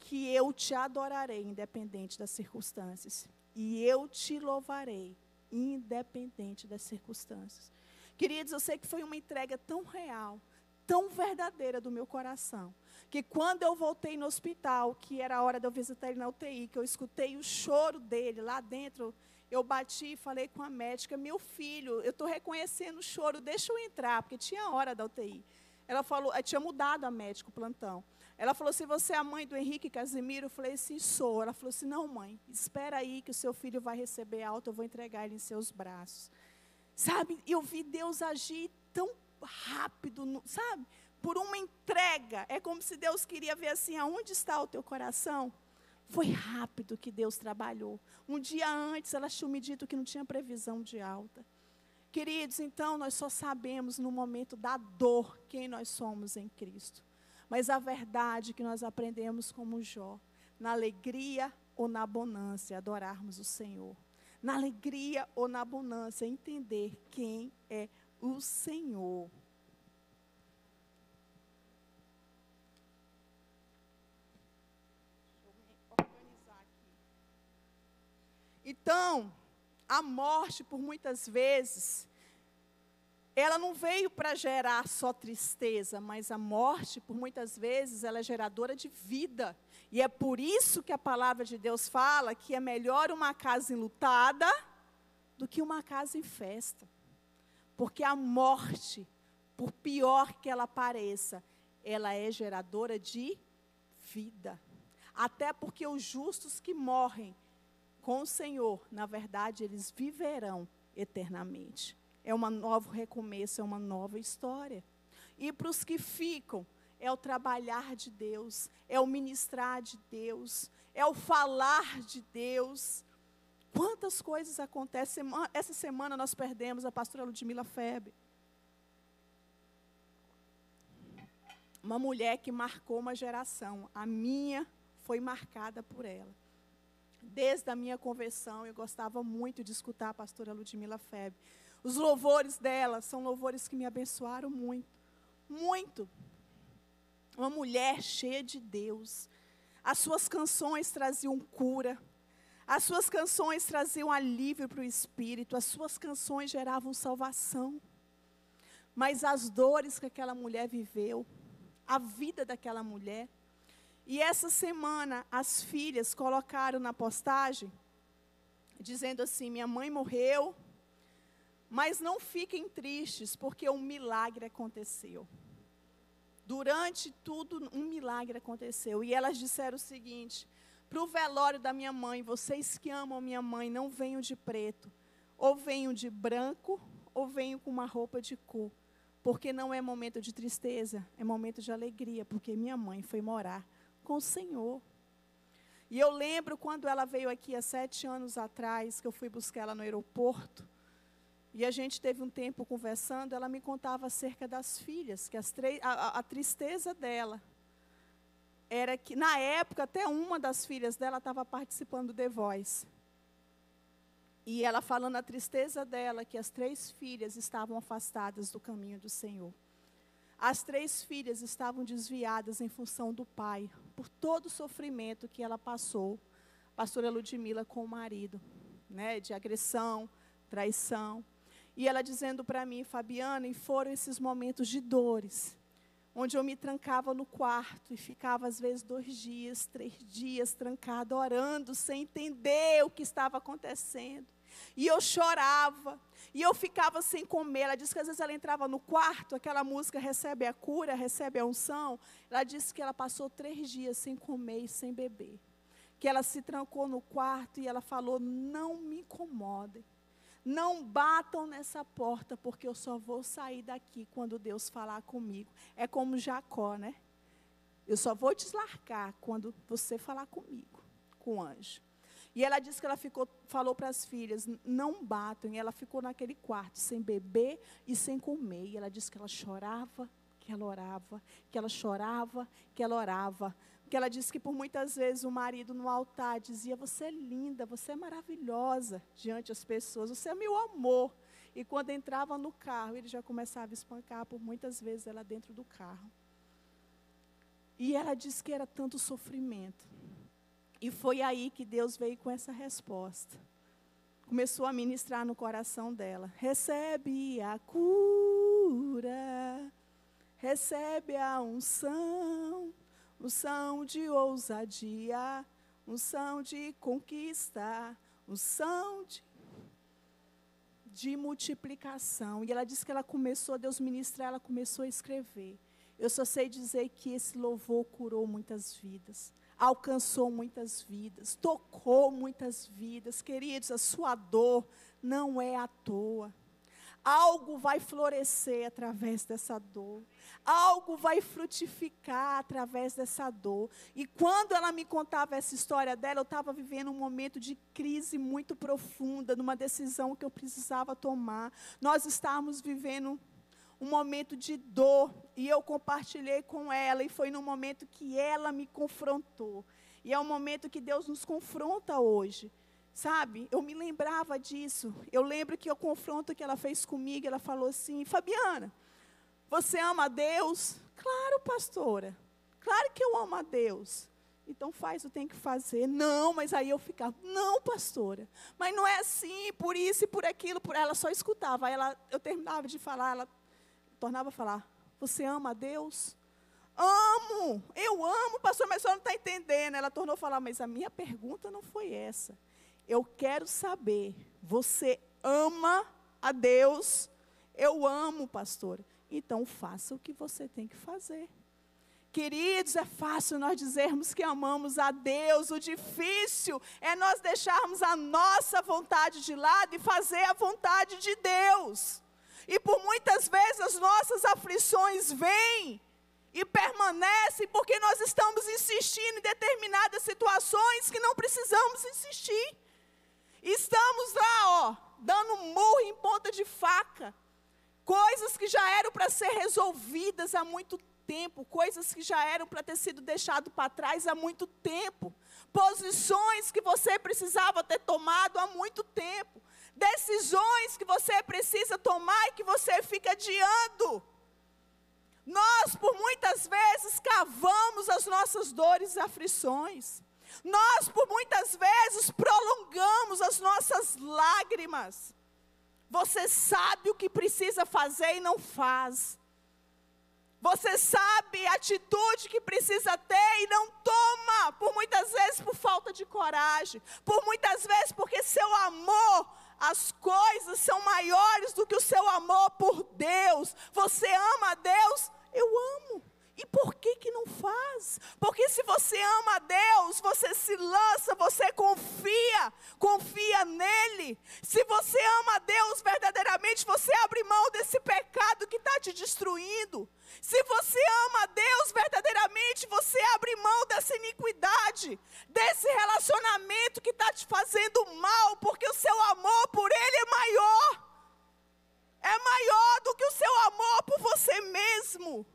que eu te adorarei, independente das circunstâncias. E eu te louvarei, independente das circunstâncias. Queridos, eu sei que foi uma entrega tão real, tão verdadeira do meu coração, que quando eu voltei no hospital, que era a hora de eu visitar ele na UTI, que eu escutei o choro dele lá dentro, eu bati e falei com a médica: meu filho, eu estou reconhecendo o choro, deixa eu entrar, porque tinha hora da UTI. Ela falou, tinha mudado a médica o plantão. Ela falou assim: Você é a mãe do Henrique Casimiro? Eu falei assim: Sou. Ela falou assim: Não, mãe, espera aí que o seu filho vai receber alta, eu vou entregar ele em seus braços. Sabe, eu vi Deus agir tão rápido, sabe? Por uma entrega. É como se Deus queria ver assim, aonde está o teu coração? Foi rápido que Deus trabalhou. Um dia antes, ela tinha me dito que não tinha previsão de alta. Queridos, então nós só sabemos no momento da dor quem nós somos em Cristo. Mas a verdade que nós aprendemos como Jó, na alegria ou na bonança, adorarmos o Senhor na alegria ou na abundância, entender quem é o Senhor. Então, a morte, por muitas vezes, ela não veio para gerar só tristeza, mas a morte, por muitas vezes, ela é geradora de vida. E é por isso que a palavra de Deus fala que é melhor uma casa enlutada do que uma casa em festa. Porque a morte, por pior que ela pareça, ela é geradora de vida. Até porque os justos que morrem com o Senhor, na verdade, eles viverão eternamente. É um novo recomeço, é uma nova história. E para os que ficam, é o trabalhar de Deus, é o ministrar de Deus, é o falar de Deus. Quantas coisas acontecem. Essa semana nós perdemos a pastora Ludmila Febre. Uma mulher que marcou uma geração. A minha foi marcada por ela. Desde a minha conversão, eu gostava muito de escutar a pastora Ludmila Febre. Os louvores dela são louvores que me abençoaram muito. Muito uma mulher cheia de Deus. As suas canções traziam cura. As suas canções traziam alívio para o espírito. As suas canções geravam salvação. Mas as dores que aquela mulher viveu, a vida daquela mulher. E essa semana, as filhas colocaram na postagem dizendo assim: Minha mãe morreu, mas não fiquem tristes, porque um milagre aconteceu. Durante tudo, um milagre aconteceu. E elas disseram o seguinte: para o velório da minha mãe, vocês que amam minha mãe, não venham de preto, ou venham de branco, ou venham com uma roupa de cor. Porque não é momento de tristeza, é momento de alegria, porque minha mãe foi morar com o Senhor. E eu lembro quando ela veio aqui há sete anos atrás, que eu fui buscar ela no aeroporto. E a gente teve um tempo conversando, ela me contava acerca das filhas, que a, a tristeza dela era que, na época, até uma das filhas dela estava participando do The Voice. E ela falando a tristeza dela, que as três filhas estavam afastadas do caminho do Senhor. As três filhas estavam desviadas em função do pai, por todo o sofrimento que ela passou, pastora Ludmila com o marido, né, de agressão, traição. E ela dizendo para mim, Fabiana, e foram esses momentos de dores, onde eu me trancava no quarto e ficava às vezes dois dias, três dias trancada, orando, sem entender o que estava acontecendo. E eu chorava, e eu ficava sem comer. Ela disse que às vezes ela entrava no quarto, aquela música recebe a cura, recebe a unção. Ela disse que ela passou três dias sem comer e sem beber. Que ela se trancou no quarto e ela falou: Não me incomodem. Não batam nessa porta, porque eu só vou sair daqui quando Deus falar comigo. É como Jacó, né? Eu só vou deslargar quando você falar comigo, com o anjo. E ela disse que ela ficou, falou para as filhas, não batam. E ela ficou naquele quarto, sem beber e sem comer. E ela disse que ela chorava, que ela orava, que ela chorava, que ela orava. Porque ela disse que por muitas vezes o marido no altar dizia: Você é linda, você é maravilhosa diante das pessoas, você é meu amor. E quando entrava no carro, ele já começava a espancar por muitas vezes ela dentro do carro. E ela disse que era tanto sofrimento. E foi aí que Deus veio com essa resposta. Começou a ministrar no coração dela: recebe a cura, recebe a unção unção de ousadia, unção de conquista, unção de, de multiplicação. E ela disse que ela começou, Deus ministrar, ela começou a escrever. Eu só sei dizer que esse louvor curou muitas vidas, alcançou muitas vidas, tocou muitas vidas. Queridos, a sua dor não é à toa. Algo vai florescer através dessa dor. Algo vai frutificar através dessa dor. E quando ela me contava essa história dela, eu estava vivendo um momento de crise muito profunda, numa decisão que eu precisava tomar. Nós estávamos vivendo um momento de dor e eu compartilhei com ela e foi no momento que ela me confrontou. E é um momento que Deus nos confronta hoje. Sabe, eu me lembrava disso. Eu lembro que o confronto que ela fez comigo, ela falou assim: Fabiana, você ama a Deus? Claro, pastora. Claro que eu amo a Deus. Então faz o que tem que fazer. Não, mas aí eu ficava, não, pastora. Mas não é assim, por isso e por aquilo, por ela só escutava. Aí ela, eu terminava de falar, ela tornava a falar: Você ama a Deus? Amo, eu amo, pastor, mas só não está entendendo. Ela tornou a falar, mas a minha pergunta não foi essa. Eu quero saber, você ama a Deus? Eu amo, pastor. Então faça o que você tem que fazer. Queridos, é fácil nós dizermos que amamos a Deus, o difícil é nós deixarmos a nossa vontade de lado e fazer a vontade de Deus. E por muitas vezes as nossas aflições vêm e permanecem porque nós estamos insistindo em determinadas situações que não precisamos insistir. Estamos lá, ó, dando murro em ponta de faca. Coisas que já eram para ser resolvidas há muito tempo, coisas que já eram para ter sido deixado para trás há muito tempo, posições que você precisava ter tomado há muito tempo, decisões que você precisa tomar e que você fica adiando. Nós, por muitas vezes, cavamos as nossas dores e aflições. Nós, por muitas vezes, prolongamos as nossas lágrimas. Você sabe o que precisa fazer e não faz. Você sabe a atitude que precisa ter e não toma, por muitas vezes por falta de coragem, por muitas vezes porque seu amor as coisas são maiores do que o seu amor por Deus. Você ama a Deus? Eu amo. E por que que não faz? Porque se você ama a Deus, você se lança, você confia, confia nele. Se você ama a Deus verdadeiramente, você abre mão desse pecado que está te destruindo. Se você ama a Deus verdadeiramente, você abre mão dessa iniquidade, desse relacionamento que está te fazendo mal, porque o seu amor por Ele é maior. É maior do que o seu amor por você mesmo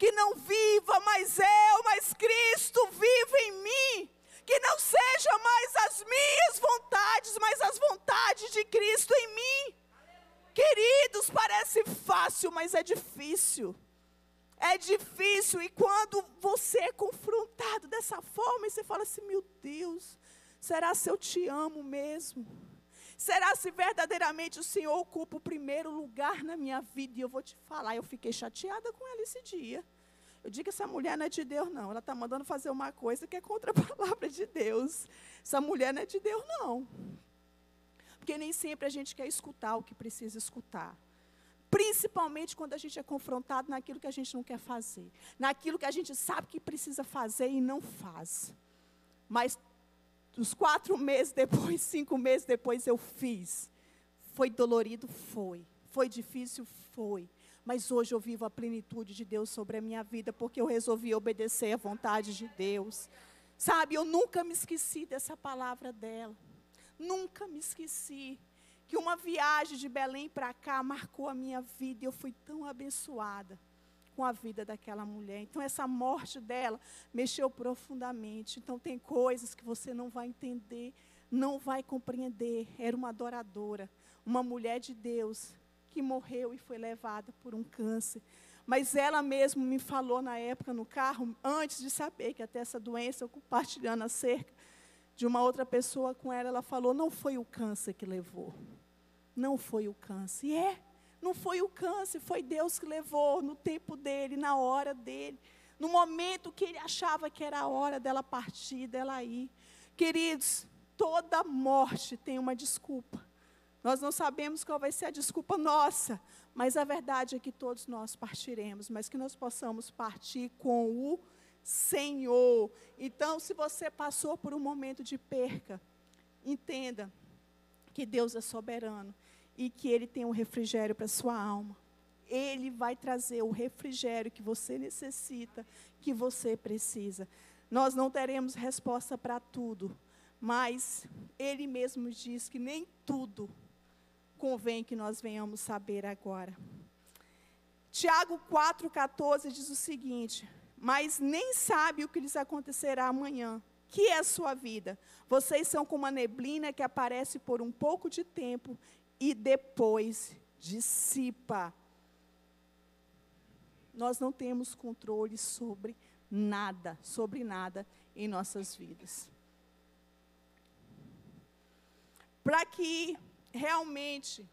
que não viva mais eu, mas Cristo vive em mim. Que não seja mais as minhas vontades, mas as vontades de Cristo em mim. Queridos, parece fácil, mas é difícil. É difícil, e quando você é confrontado dessa forma, e você fala assim: meu Deus, será se eu te amo mesmo? Será se verdadeiramente o Senhor ocupa o primeiro lugar na minha vida? E eu vou te falar, eu fiquei chateada com ela esse dia. Eu digo que essa mulher não é de Deus, não. Ela está mandando fazer uma coisa que é contra a palavra de Deus. Essa mulher não é de Deus, não. Porque nem sempre a gente quer escutar o que precisa escutar. Principalmente quando a gente é confrontado naquilo que a gente não quer fazer. Naquilo que a gente sabe que precisa fazer e não faz. Mas uns quatro meses depois, cinco meses depois, eu fiz. Foi dolorido? Foi. Foi difícil? Foi. Mas hoje eu vivo a plenitude de Deus sobre a minha vida, porque eu resolvi obedecer à vontade de Deus. Sabe, eu nunca me esqueci dessa palavra dela. Nunca me esqueci que uma viagem de Belém para cá marcou a minha vida e eu fui tão abençoada com a vida daquela mulher. Então, essa morte dela mexeu profundamente. Então, tem coisas que você não vai entender, não vai compreender. Era uma adoradora, uma mulher de Deus que morreu e foi levada por um câncer. Mas ela mesma me falou na época no carro, antes de saber que até essa doença, eu compartilhando acerca de uma outra pessoa com ela, ela falou: não foi o câncer que levou. Não foi o câncer. E é, não foi o câncer, foi Deus que levou no tempo dele, na hora dele, no momento que ele achava que era a hora dela partir, dela ir. Queridos, toda morte tem uma desculpa. Nós não sabemos qual vai ser a desculpa nossa, mas a verdade é que todos nós partiremos, mas que nós possamos partir com o Senhor. Então, se você passou por um momento de perca, entenda que Deus é soberano e que Ele tem um refrigério para a sua alma. Ele vai trazer o refrigério que você necessita, que você precisa. Nós não teremos resposta para tudo, mas Ele mesmo diz que nem tudo convém que nós venhamos saber agora. Tiago 4,14 diz o seguinte: Mas nem sabe o que lhes acontecerá amanhã. Que é a sua vida? Vocês são como uma neblina que aparece por um pouco de tempo e depois dissipa. Nós não temos controle sobre nada, sobre nada em nossas vidas. Para que realmente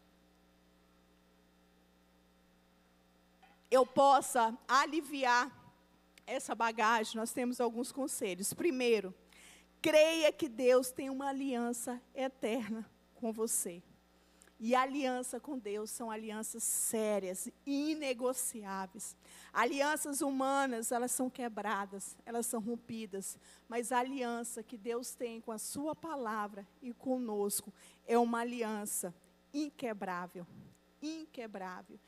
eu possa aliviar essa bagagem, nós temos alguns conselhos. Primeiro, creia que Deus tem uma aliança eterna com você. E aliança com Deus são alianças sérias, inegociáveis. Alianças humanas, elas são quebradas, elas são rompidas, mas a aliança que Deus tem com a sua palavra e conosco é uma aliança inquebrável, inquebrável.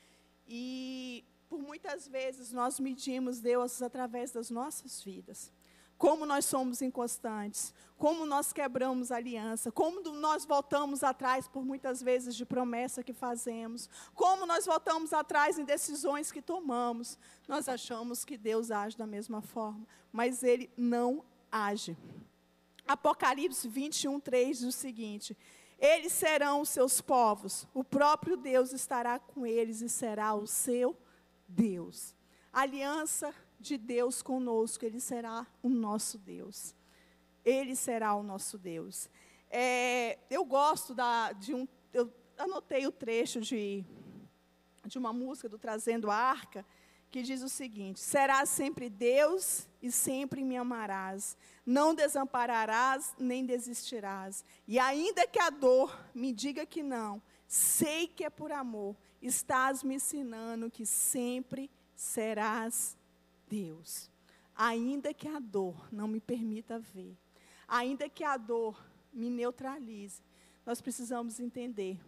E por muitas vezes nós medimos Deus através das nossas vidas como nós somos inconstantes, como nós quebramos aliança, como nós voltamos atrás por muitas vezes de promessa que fazemos, como nós voltamos atrás em decisões que tomamos. Nós achamos que Deus age da mesma forma, mas Ele não age. Apocalipse 21, 3 diz o seguinte: Eles serão os seus povos, o próprio Deus estará com eles e será o seu Deus. Aliança de Deus conosco, Ele será o nosso Deus. Ele será o nosso Deus. É, eu gosto da, de um. Eu anotei o trecho de, de uma música do Trazendo a Arca, que diz o seguinte: Serás sempre Deus e sempre me amarás. Não desampararás nem desistirás. E ainda que a dor me diga que não, sei que é por amor. Estás me ensinando que sempre serás Deus. Ainda que a dor não me permita ver, ainda que a dor me neutralize, nós precisamos entender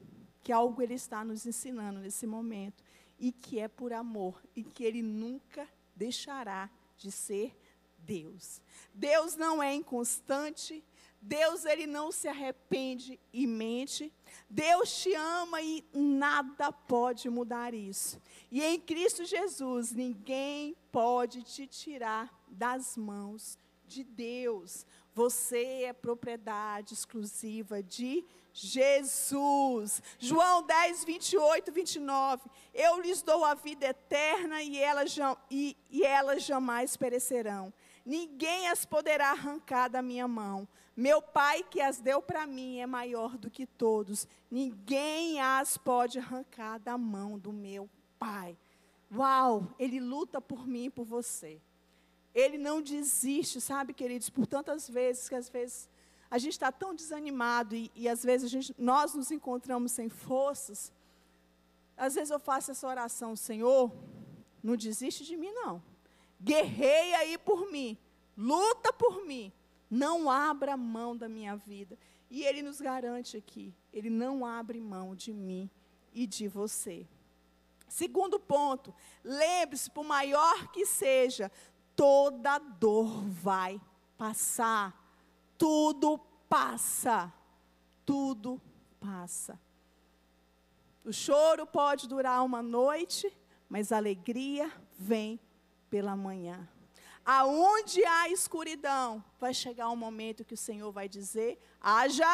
que algo Ele está nos ensinando nesse momento e que é por amor e que Ele nunca deixará de ser Deus. Deus não é inconstante, Deus ele não se arrepende e mente. Deus te ama e nada pode mudar isso. E em Cristo Jesus, ninguém pode te tirar das mãos de Deus. Você é propriedade exclusiva de Jesus. João 10, 28, 29. Eu lhes dou a vida eterna e elas, e, e elas jamais perecerão. Ninguém as poderá arrancar da minha mão. Meu Pai que as deu para mim é maior do que todos. Ninguém as pode arrancar da mão do meu Pai. Uau, Ele luta por mim e por você. Ele não desiste, sabe, queridos, por tantas vezes que às vezes a gente está tão desanimado e, e às vezes gente, nós nos encontramos sem forças. Às vezes eu faço essa oração, Senhor, não desiste de mim, não. Guerreia aí por mim, luta por mim, não abra mão da minha vida. E Ele nos garante aqui, Ele não abre mão de mim e de você. Segundo ponto, lembre-se, por maior que seja, toda dor vai passar tudo passa. Tudo passa. O choro pode durar uma noite, mas a alegria vem pela manhã. Aonde há escuridão, vai chegar um momento que o Senhor vai dizer: haja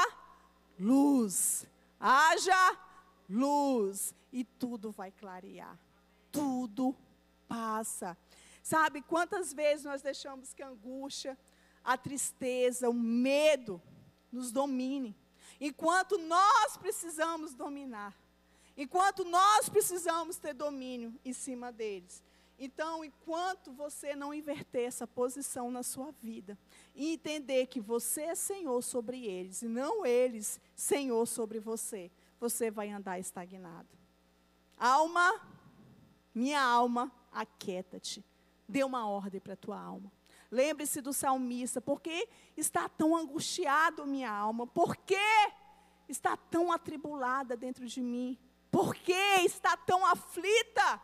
luz, haja luz, e tudo vai clarear. Tudo passa. Sabe quantas vezes nós deixamos que a angústia, a tristeza, o medo nos domine. Enquanto nós precisamos dominar. Enquanto nós precisamos ter domínio em cima deles. Então, enquanto você não inverter essa posição na sua vida e entender que você é Senhor sobre eles e não eles Senhor sobre você, você vai andar estagnado. Alma, minha alma, aquieta-te. Dê uma ordem para a tua alma. Lembre-se do salmista, por que está tão angustiado minha alma? Por que está tão atribulada dentro de mim? Por que está tão aflita?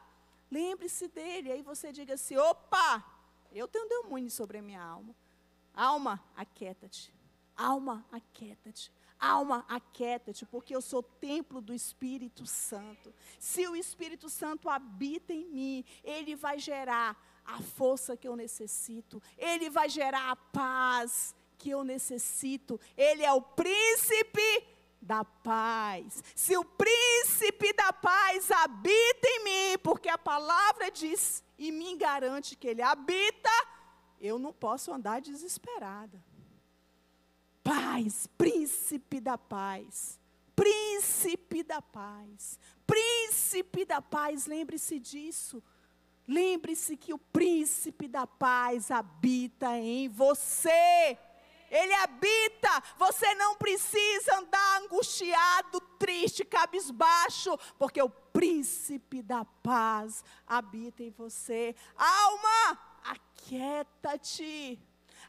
Lembre-se dele, aí você diga assim: opa, eu tenho demônio sobre a minha alma. Alma, aquieta-te. Alma, aquieta-te. Alma, aquieta-te, porque eu sou templo do Espírito Santo. Se o Espírito Santo habita em mim, ele vai gerar a força que eu necessito, Ele vai gerar a paz que eu necessito. Ele é o príncipe da paz. Se o príncipe da paz habita em mim, porque a palavra diz e me garante que ele habita, eu não posso andar desesperada. Paz, príncipe da paz. Príncipe da paz. Príncipe da paz, lembre-se disso. Lembre-se que o príncipe da paz habita em você. Ele habita. Você não precisa andar angustiado, triste, cabisbaixo, porque o príncipe da paz habita em você. Alma, aquieta-te.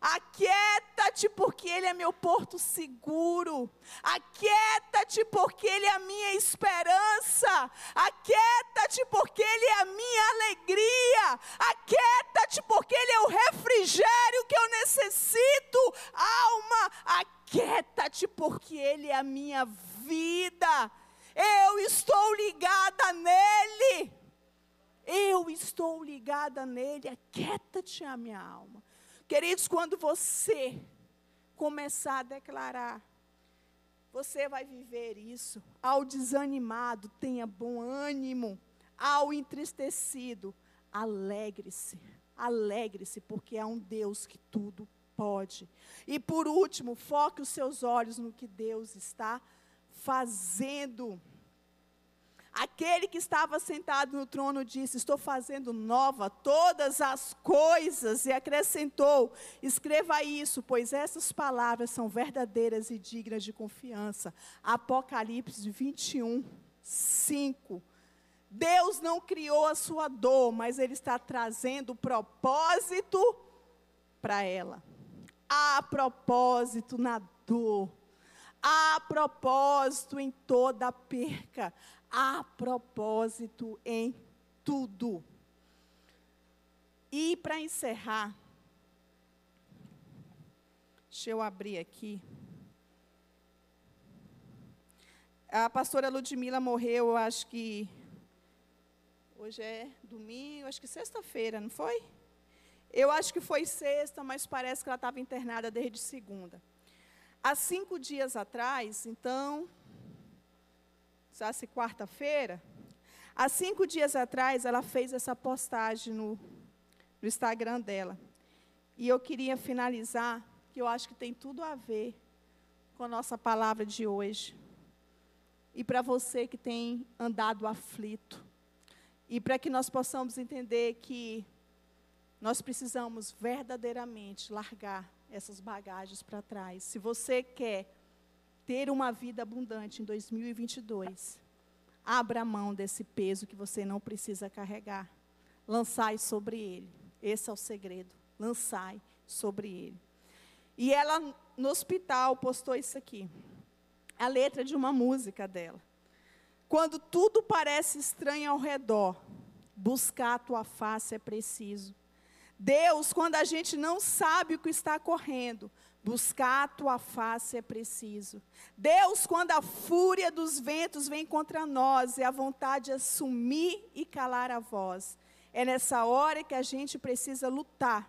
Aquieta-te, porque Ele é meu porto seguro. Aquieta-te, porque Ele é a minha esperança. Aquieta-te, porque Ele é a minha alegria. Aquieta-te, porque Ele é o refrigério que eu necessito. Alma, aquieta-te, porque Ele é a minha vida. Eu estou ligada nele. Eu estou ligada nele. Aquieta-te a minha alma. Queridos, quando você começar a declarar, você vai viver isso. Ao desanimado, tenha bom ânimo. Ao entristecido, alegre-se. Alegre-se, porque é um Deus que tudo pode. E por último, foque os seus olhos no que Deus está fazendo. Aquele que estava sentado no trono disse: Estou fazendo nova todas as coisas. E acrescentou: Escreva isso, pois essas palavras são verdadeiras e dignas de confiança. Apocalipse 21, 5. Deus não criou a sua dor, mas Ele está trazendo propósito para ela. Há propósito na dor. Há propósito em toda perca. Há propósito em tudo. E para encerrar, deixa eu abrir aqui. A pastora Ludmila morreu, eu acho que Hoje é domingo, acho que sexta-feira, não foi? Eu acho que foi sexta, mas parece que ela estava internada desde segunda. Há cinco dias atrás, então, se quarta-feira, há cinco dias atrás ela fez essa postagem no, no Instagram dela. E eu queria finalizar, que eu acho que tem tudo a ver com a nossa palavra de hoje. E para você que tem andado aflito, e para que nós possamos entender que nós precisamos verdadeiramente largar essas bagagens para trás. Se você quer ter uma vida abundante em 2022, abra mão desse peso que você não precisa carregar. Lançai sobre ele. Esse é o segredo. Lançai sobre ele. E ela, no hospital, postou isso aqui. A letra de uma música dela. Quando tudo parece estranho ao redor, buscar a tua face é preciso. Deus, quando a gente não sabe o que está correndo, buscar a tua face é preciso. Deus, quando a fúria dos ventos vem contra nós e a vontade é sumir e calar a voz, é nessa hora que a gente precisa lutar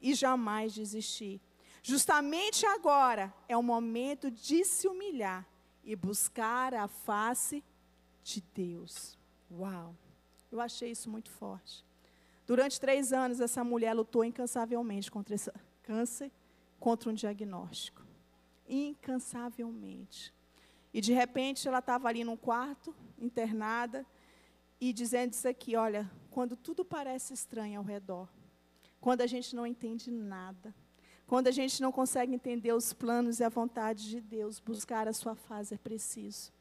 e jamais desistir. Justamente agora é o momento de se humilhar e buscar a face de Deus. Uau! Eu achei isso muito forte. Durante três anos, essa mulher lutou incansavelmente contra esse câncer, contra um diagnóstico. Incansavelmente. E de repente ela estava ali num quarto, internada, e dizendo isso aqui: olha, quando tudo parece estranho ao redor, quando a gente não entende nada, quando a gente não consegue entender os planos e a vontade de Deus, buscar a sua fase é preciso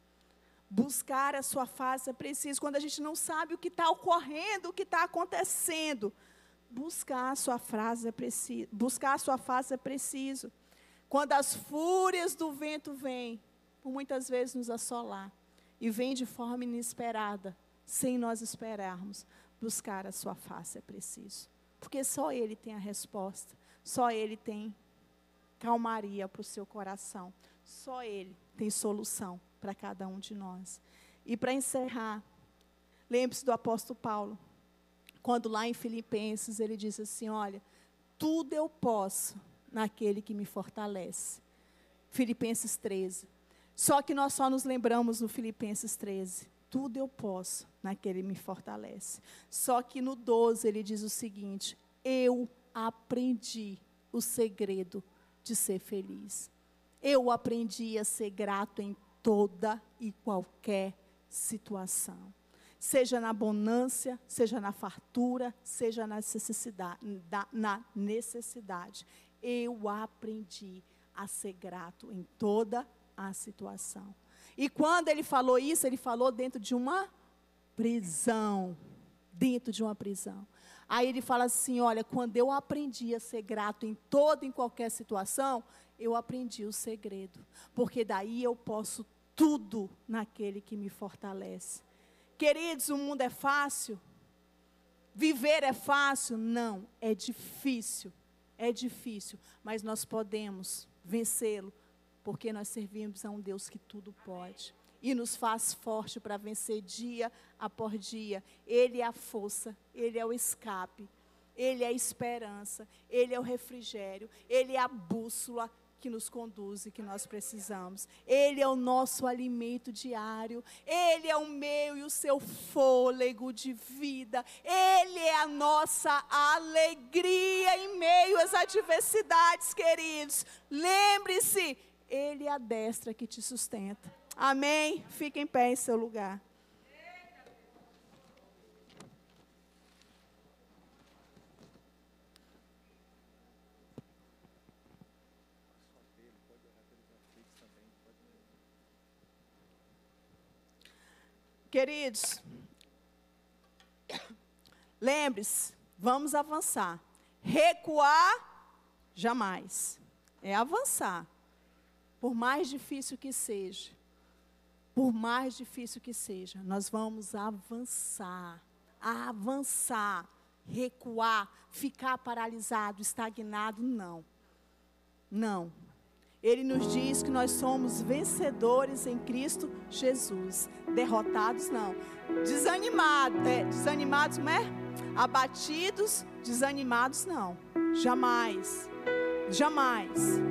buscar a sua face é preciso. Quando a gente não sabe o que está ocorrendo, o que está acontecendo, buscar a sua frase é preciso. Buscar a sua face é preciso. Quando as fúrias do vento vêm, por muitas vezes nos assolar, e vem de forma inesperada, sem nós esperarmos, buscar a sua face é preciso. Porque só Ele tem a resposta, só Ele tem calmaria para o seu coração, só Ele tem solução para cada um de nós. E para encerrar, lembre-se do apóstolo Paulo, quando lá em Filipenses ele diz assim: Olha, tudo eu posso naquele que me fortalece. Filipenses 13. Só que nós só nos lembramos no Filipenses 13. Tudo eu posso naquele que me fortalece. Só que no 12 ele diz o seguinte: Eu aprendi o segredo de ser feliz. Eu aprendi a ser grato em toda e qualquer situação. Seja na bonância, seja na fartura, seja na necessidade, na necessidade. Eu aprendi a ser grato em toda a situação. E quando ele falou isso, ele falou dentro de uma prisão. Dentro de uma prisão. Aí ele fala assim: olha, quando eu aprendi a ser grato em toda e em qualquer situação, eu aprendi o segredo. Porque daí eu posso tudo naquele que me fortalece. Queridos, o mundo é fácil? Viver é fácil? Não, é difícil. É difícil, mas nós podemos vencê-lo, porque nós servimos a um Deus que tudo pode e nos faz forte para vencer dia após dia. Ele é a força, ele é o escape, ele é a esperança, ele é o refrigério, ele é a bússola, que nos conduz e que nós precisamos. Ele é o nosso alimento diário. Ele é o meu e o seu fôlego de vida. Ele é a nossa alegria em meio às adversidades, queridos. Lembre-se, Ele é a destra que te sustenta. Amém? Fique em pé em seu lugar. Queridos, lembre-se, vamos avançar. Recuar, jamais. É avançar. Por mais difícil que seja. Por mais difícil que seja, nós vamos avançar. Avançar. Recuar. Ficar paralisado, estagnado, não. Não. Ele nos diz que nós somos vencedores em Cristo Jesus. Derrotados, não. Desanimados, é, desanimados, não é? Abatidos, desanimados, não. Jamais. Jamais.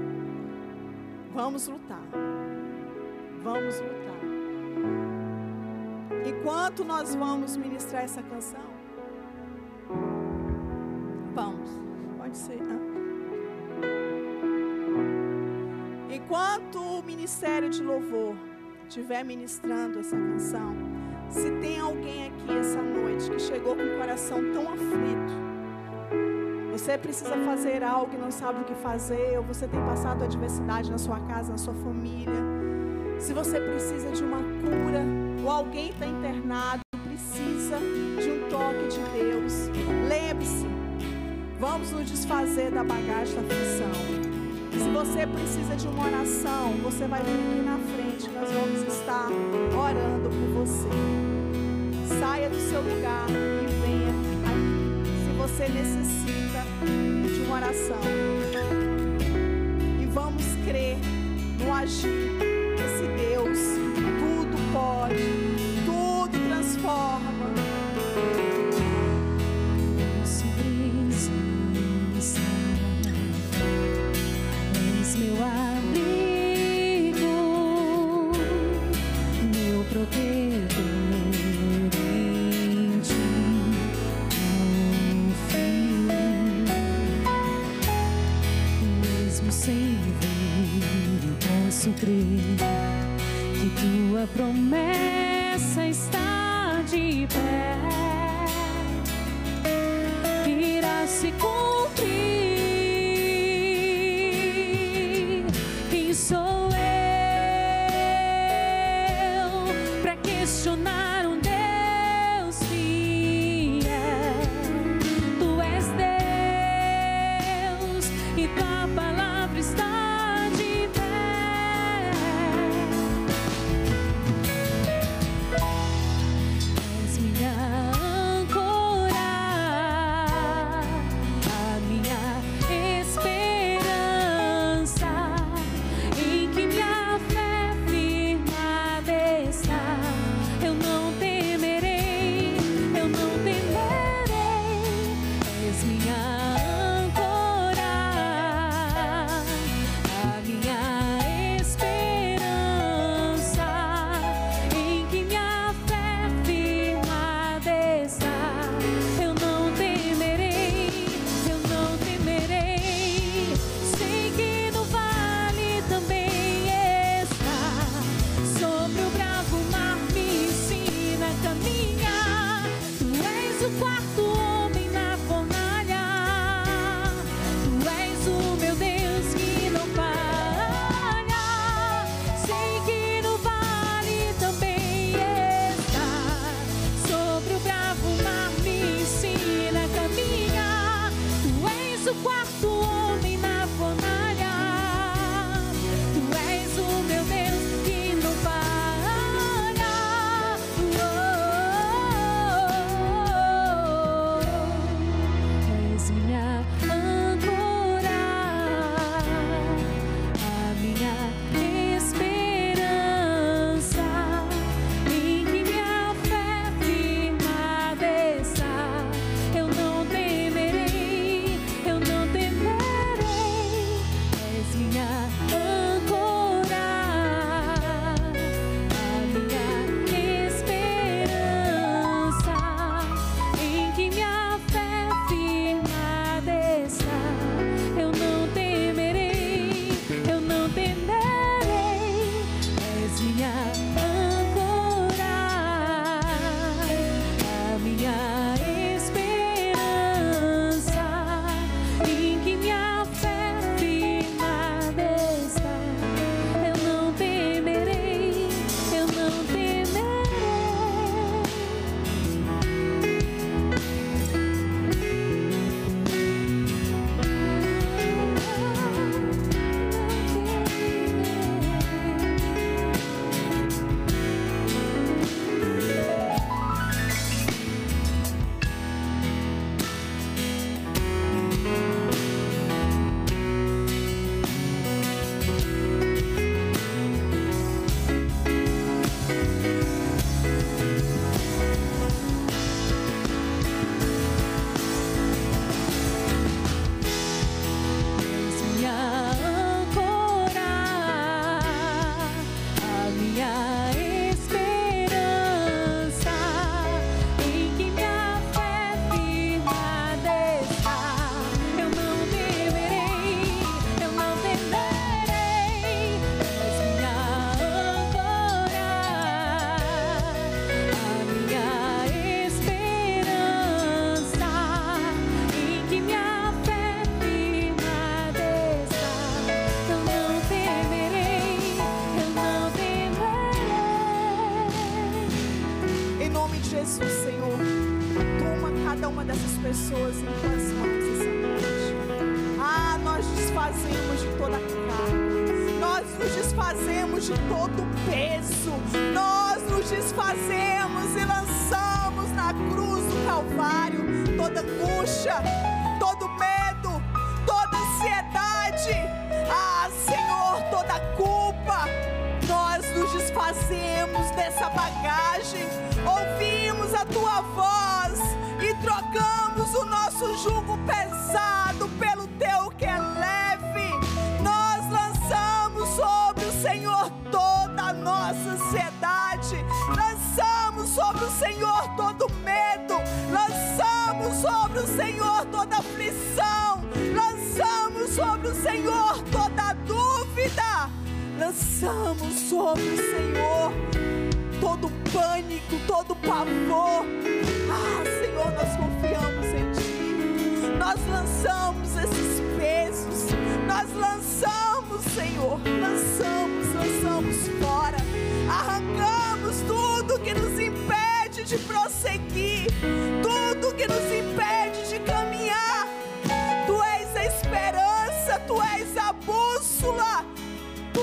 Vamos lutar. Vamos lutar. Enquanto nós vamos ministrar essa canção, Enquanto o ministério de louvor estiver ministrando essa canção, se tem alguém aqui essa noite que chegou com o coração tão aflito, você precisa fazer algo e não sabe o que fazer, ou você tem passado adversidade na sua casa, na sua família, se você precisa de uma cura, ou alguém está internado, precisa de um toque de Deus, lembre-se, vamos nos desfazer da bagagem da aflição. Se você precisa de uma oração, você vai vir aqui na frente, nós vamos estar orando por você. Saia do seu lugar e venha aqui. Se você necessita de uma oração. E vamos crer no agir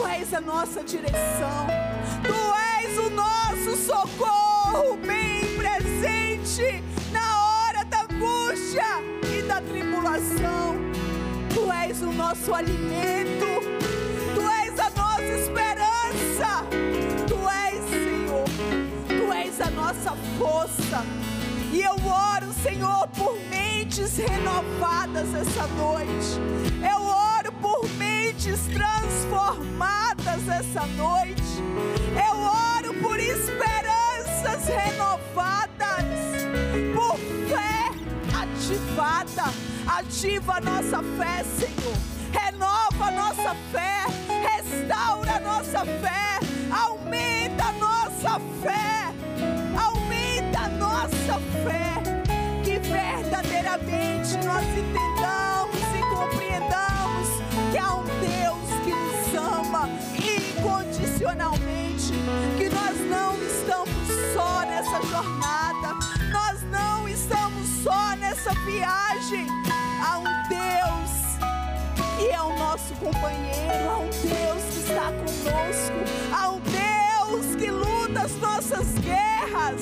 és a nossa direção. Tu és o nosso socorro bem presente na hora da angústia e da tribulação. Tu és o nosso alimento. Tu és a nossa esperança. Tu és, Senhor. Tu és a nossa força. E eu oro, Senhor, por mentes renovadas essa noite. Eu mentes transformadas essa noite. Eu oro por esperanças renovadas, por fé ativada. Ativa a nossa fé, Senhor. Renova a nossa fé. Restaura a nossa fé. Aumenta a nossa fé. Aumenta a nossa fé. Que verdadeiramente nós entendamos e compreendamos incondicionalmente. Que nós não estamos só nessa jornada. Nós não estamos só nessa viagem. Há um Deus e é o nosso companheiro. Há um Deus que está conosco. Há um Deus que luta as nossas guerras,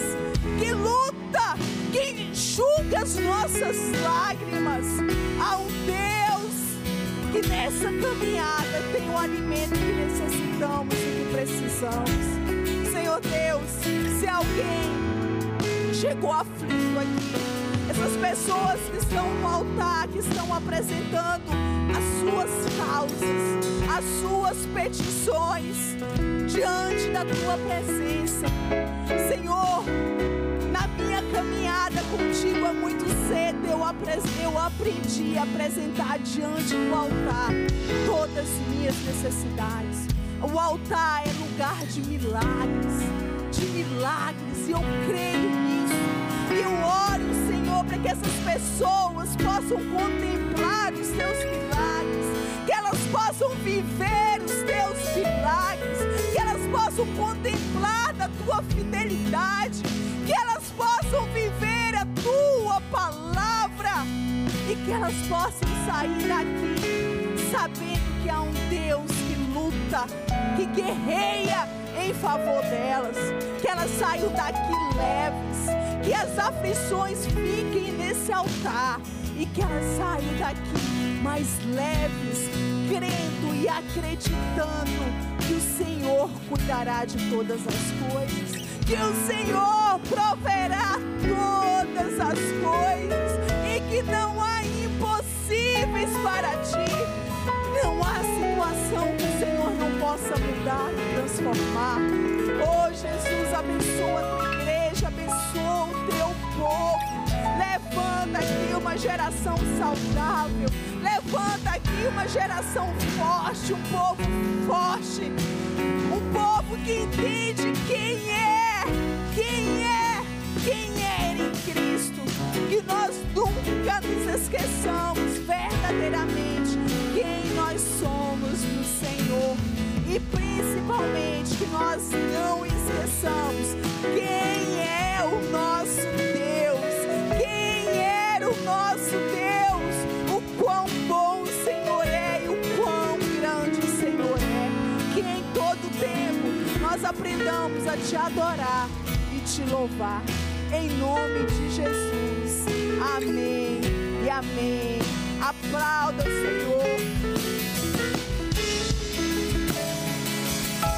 que luta, que enxuga as nossas lágrimas. Há um Deus que nessa caminhada tem o alimento que necessitamos e que precisamos. Senhor Deus, se alguém chegou aflito aqui, essas pessoas que estão no altar, que estão apresentando as suas causas, as suas petições diante da tua presença. Senhor, na minha caminhada contigo há muito cedo eu, eu aprendi a apresentar diante do altar todas as minhas necessidades. O altar é lugar de milagres, de milagres, e eu creio nisso. E eu oro, Senhor, para que essas pessoas possam contemplar os teus milagres, que elas possam viver os teus milagres, que elas possam contemplar da tua fidelidade, possam viver a tua palavra e que elas possam sair daqui sabendo que há um Deus que luta, que guerreia em favor delas, que elas saiam daqui leves, que as aflições fiquem nesse altar e que elas saiam daqui mais leves, crendo e acreditando que o Senhor cuidará de todas as coisas, que o Senhor proverá todas as coisas e que não há impossíveis para ti. Não há situação que o Senhor não possa mudar e transformar. Oh Jesus, abençoa a tua igreja, abençoa o teu povo. Levanta aqui uma geração saudável. Levanta aqui uma geração forte, um povo forte. Um povo que entende quem é, quem é, quem é em Cristo. Que nós nunca nos esqueçamos verdadeiramente quem nós somos no Senhor. E principalmente que nós não esqueçamos quem é o nosso Deus. Aprendamos a te adorar e te louvar. Em nome de Jesus. Amém e amém. Aplauda o Senhor.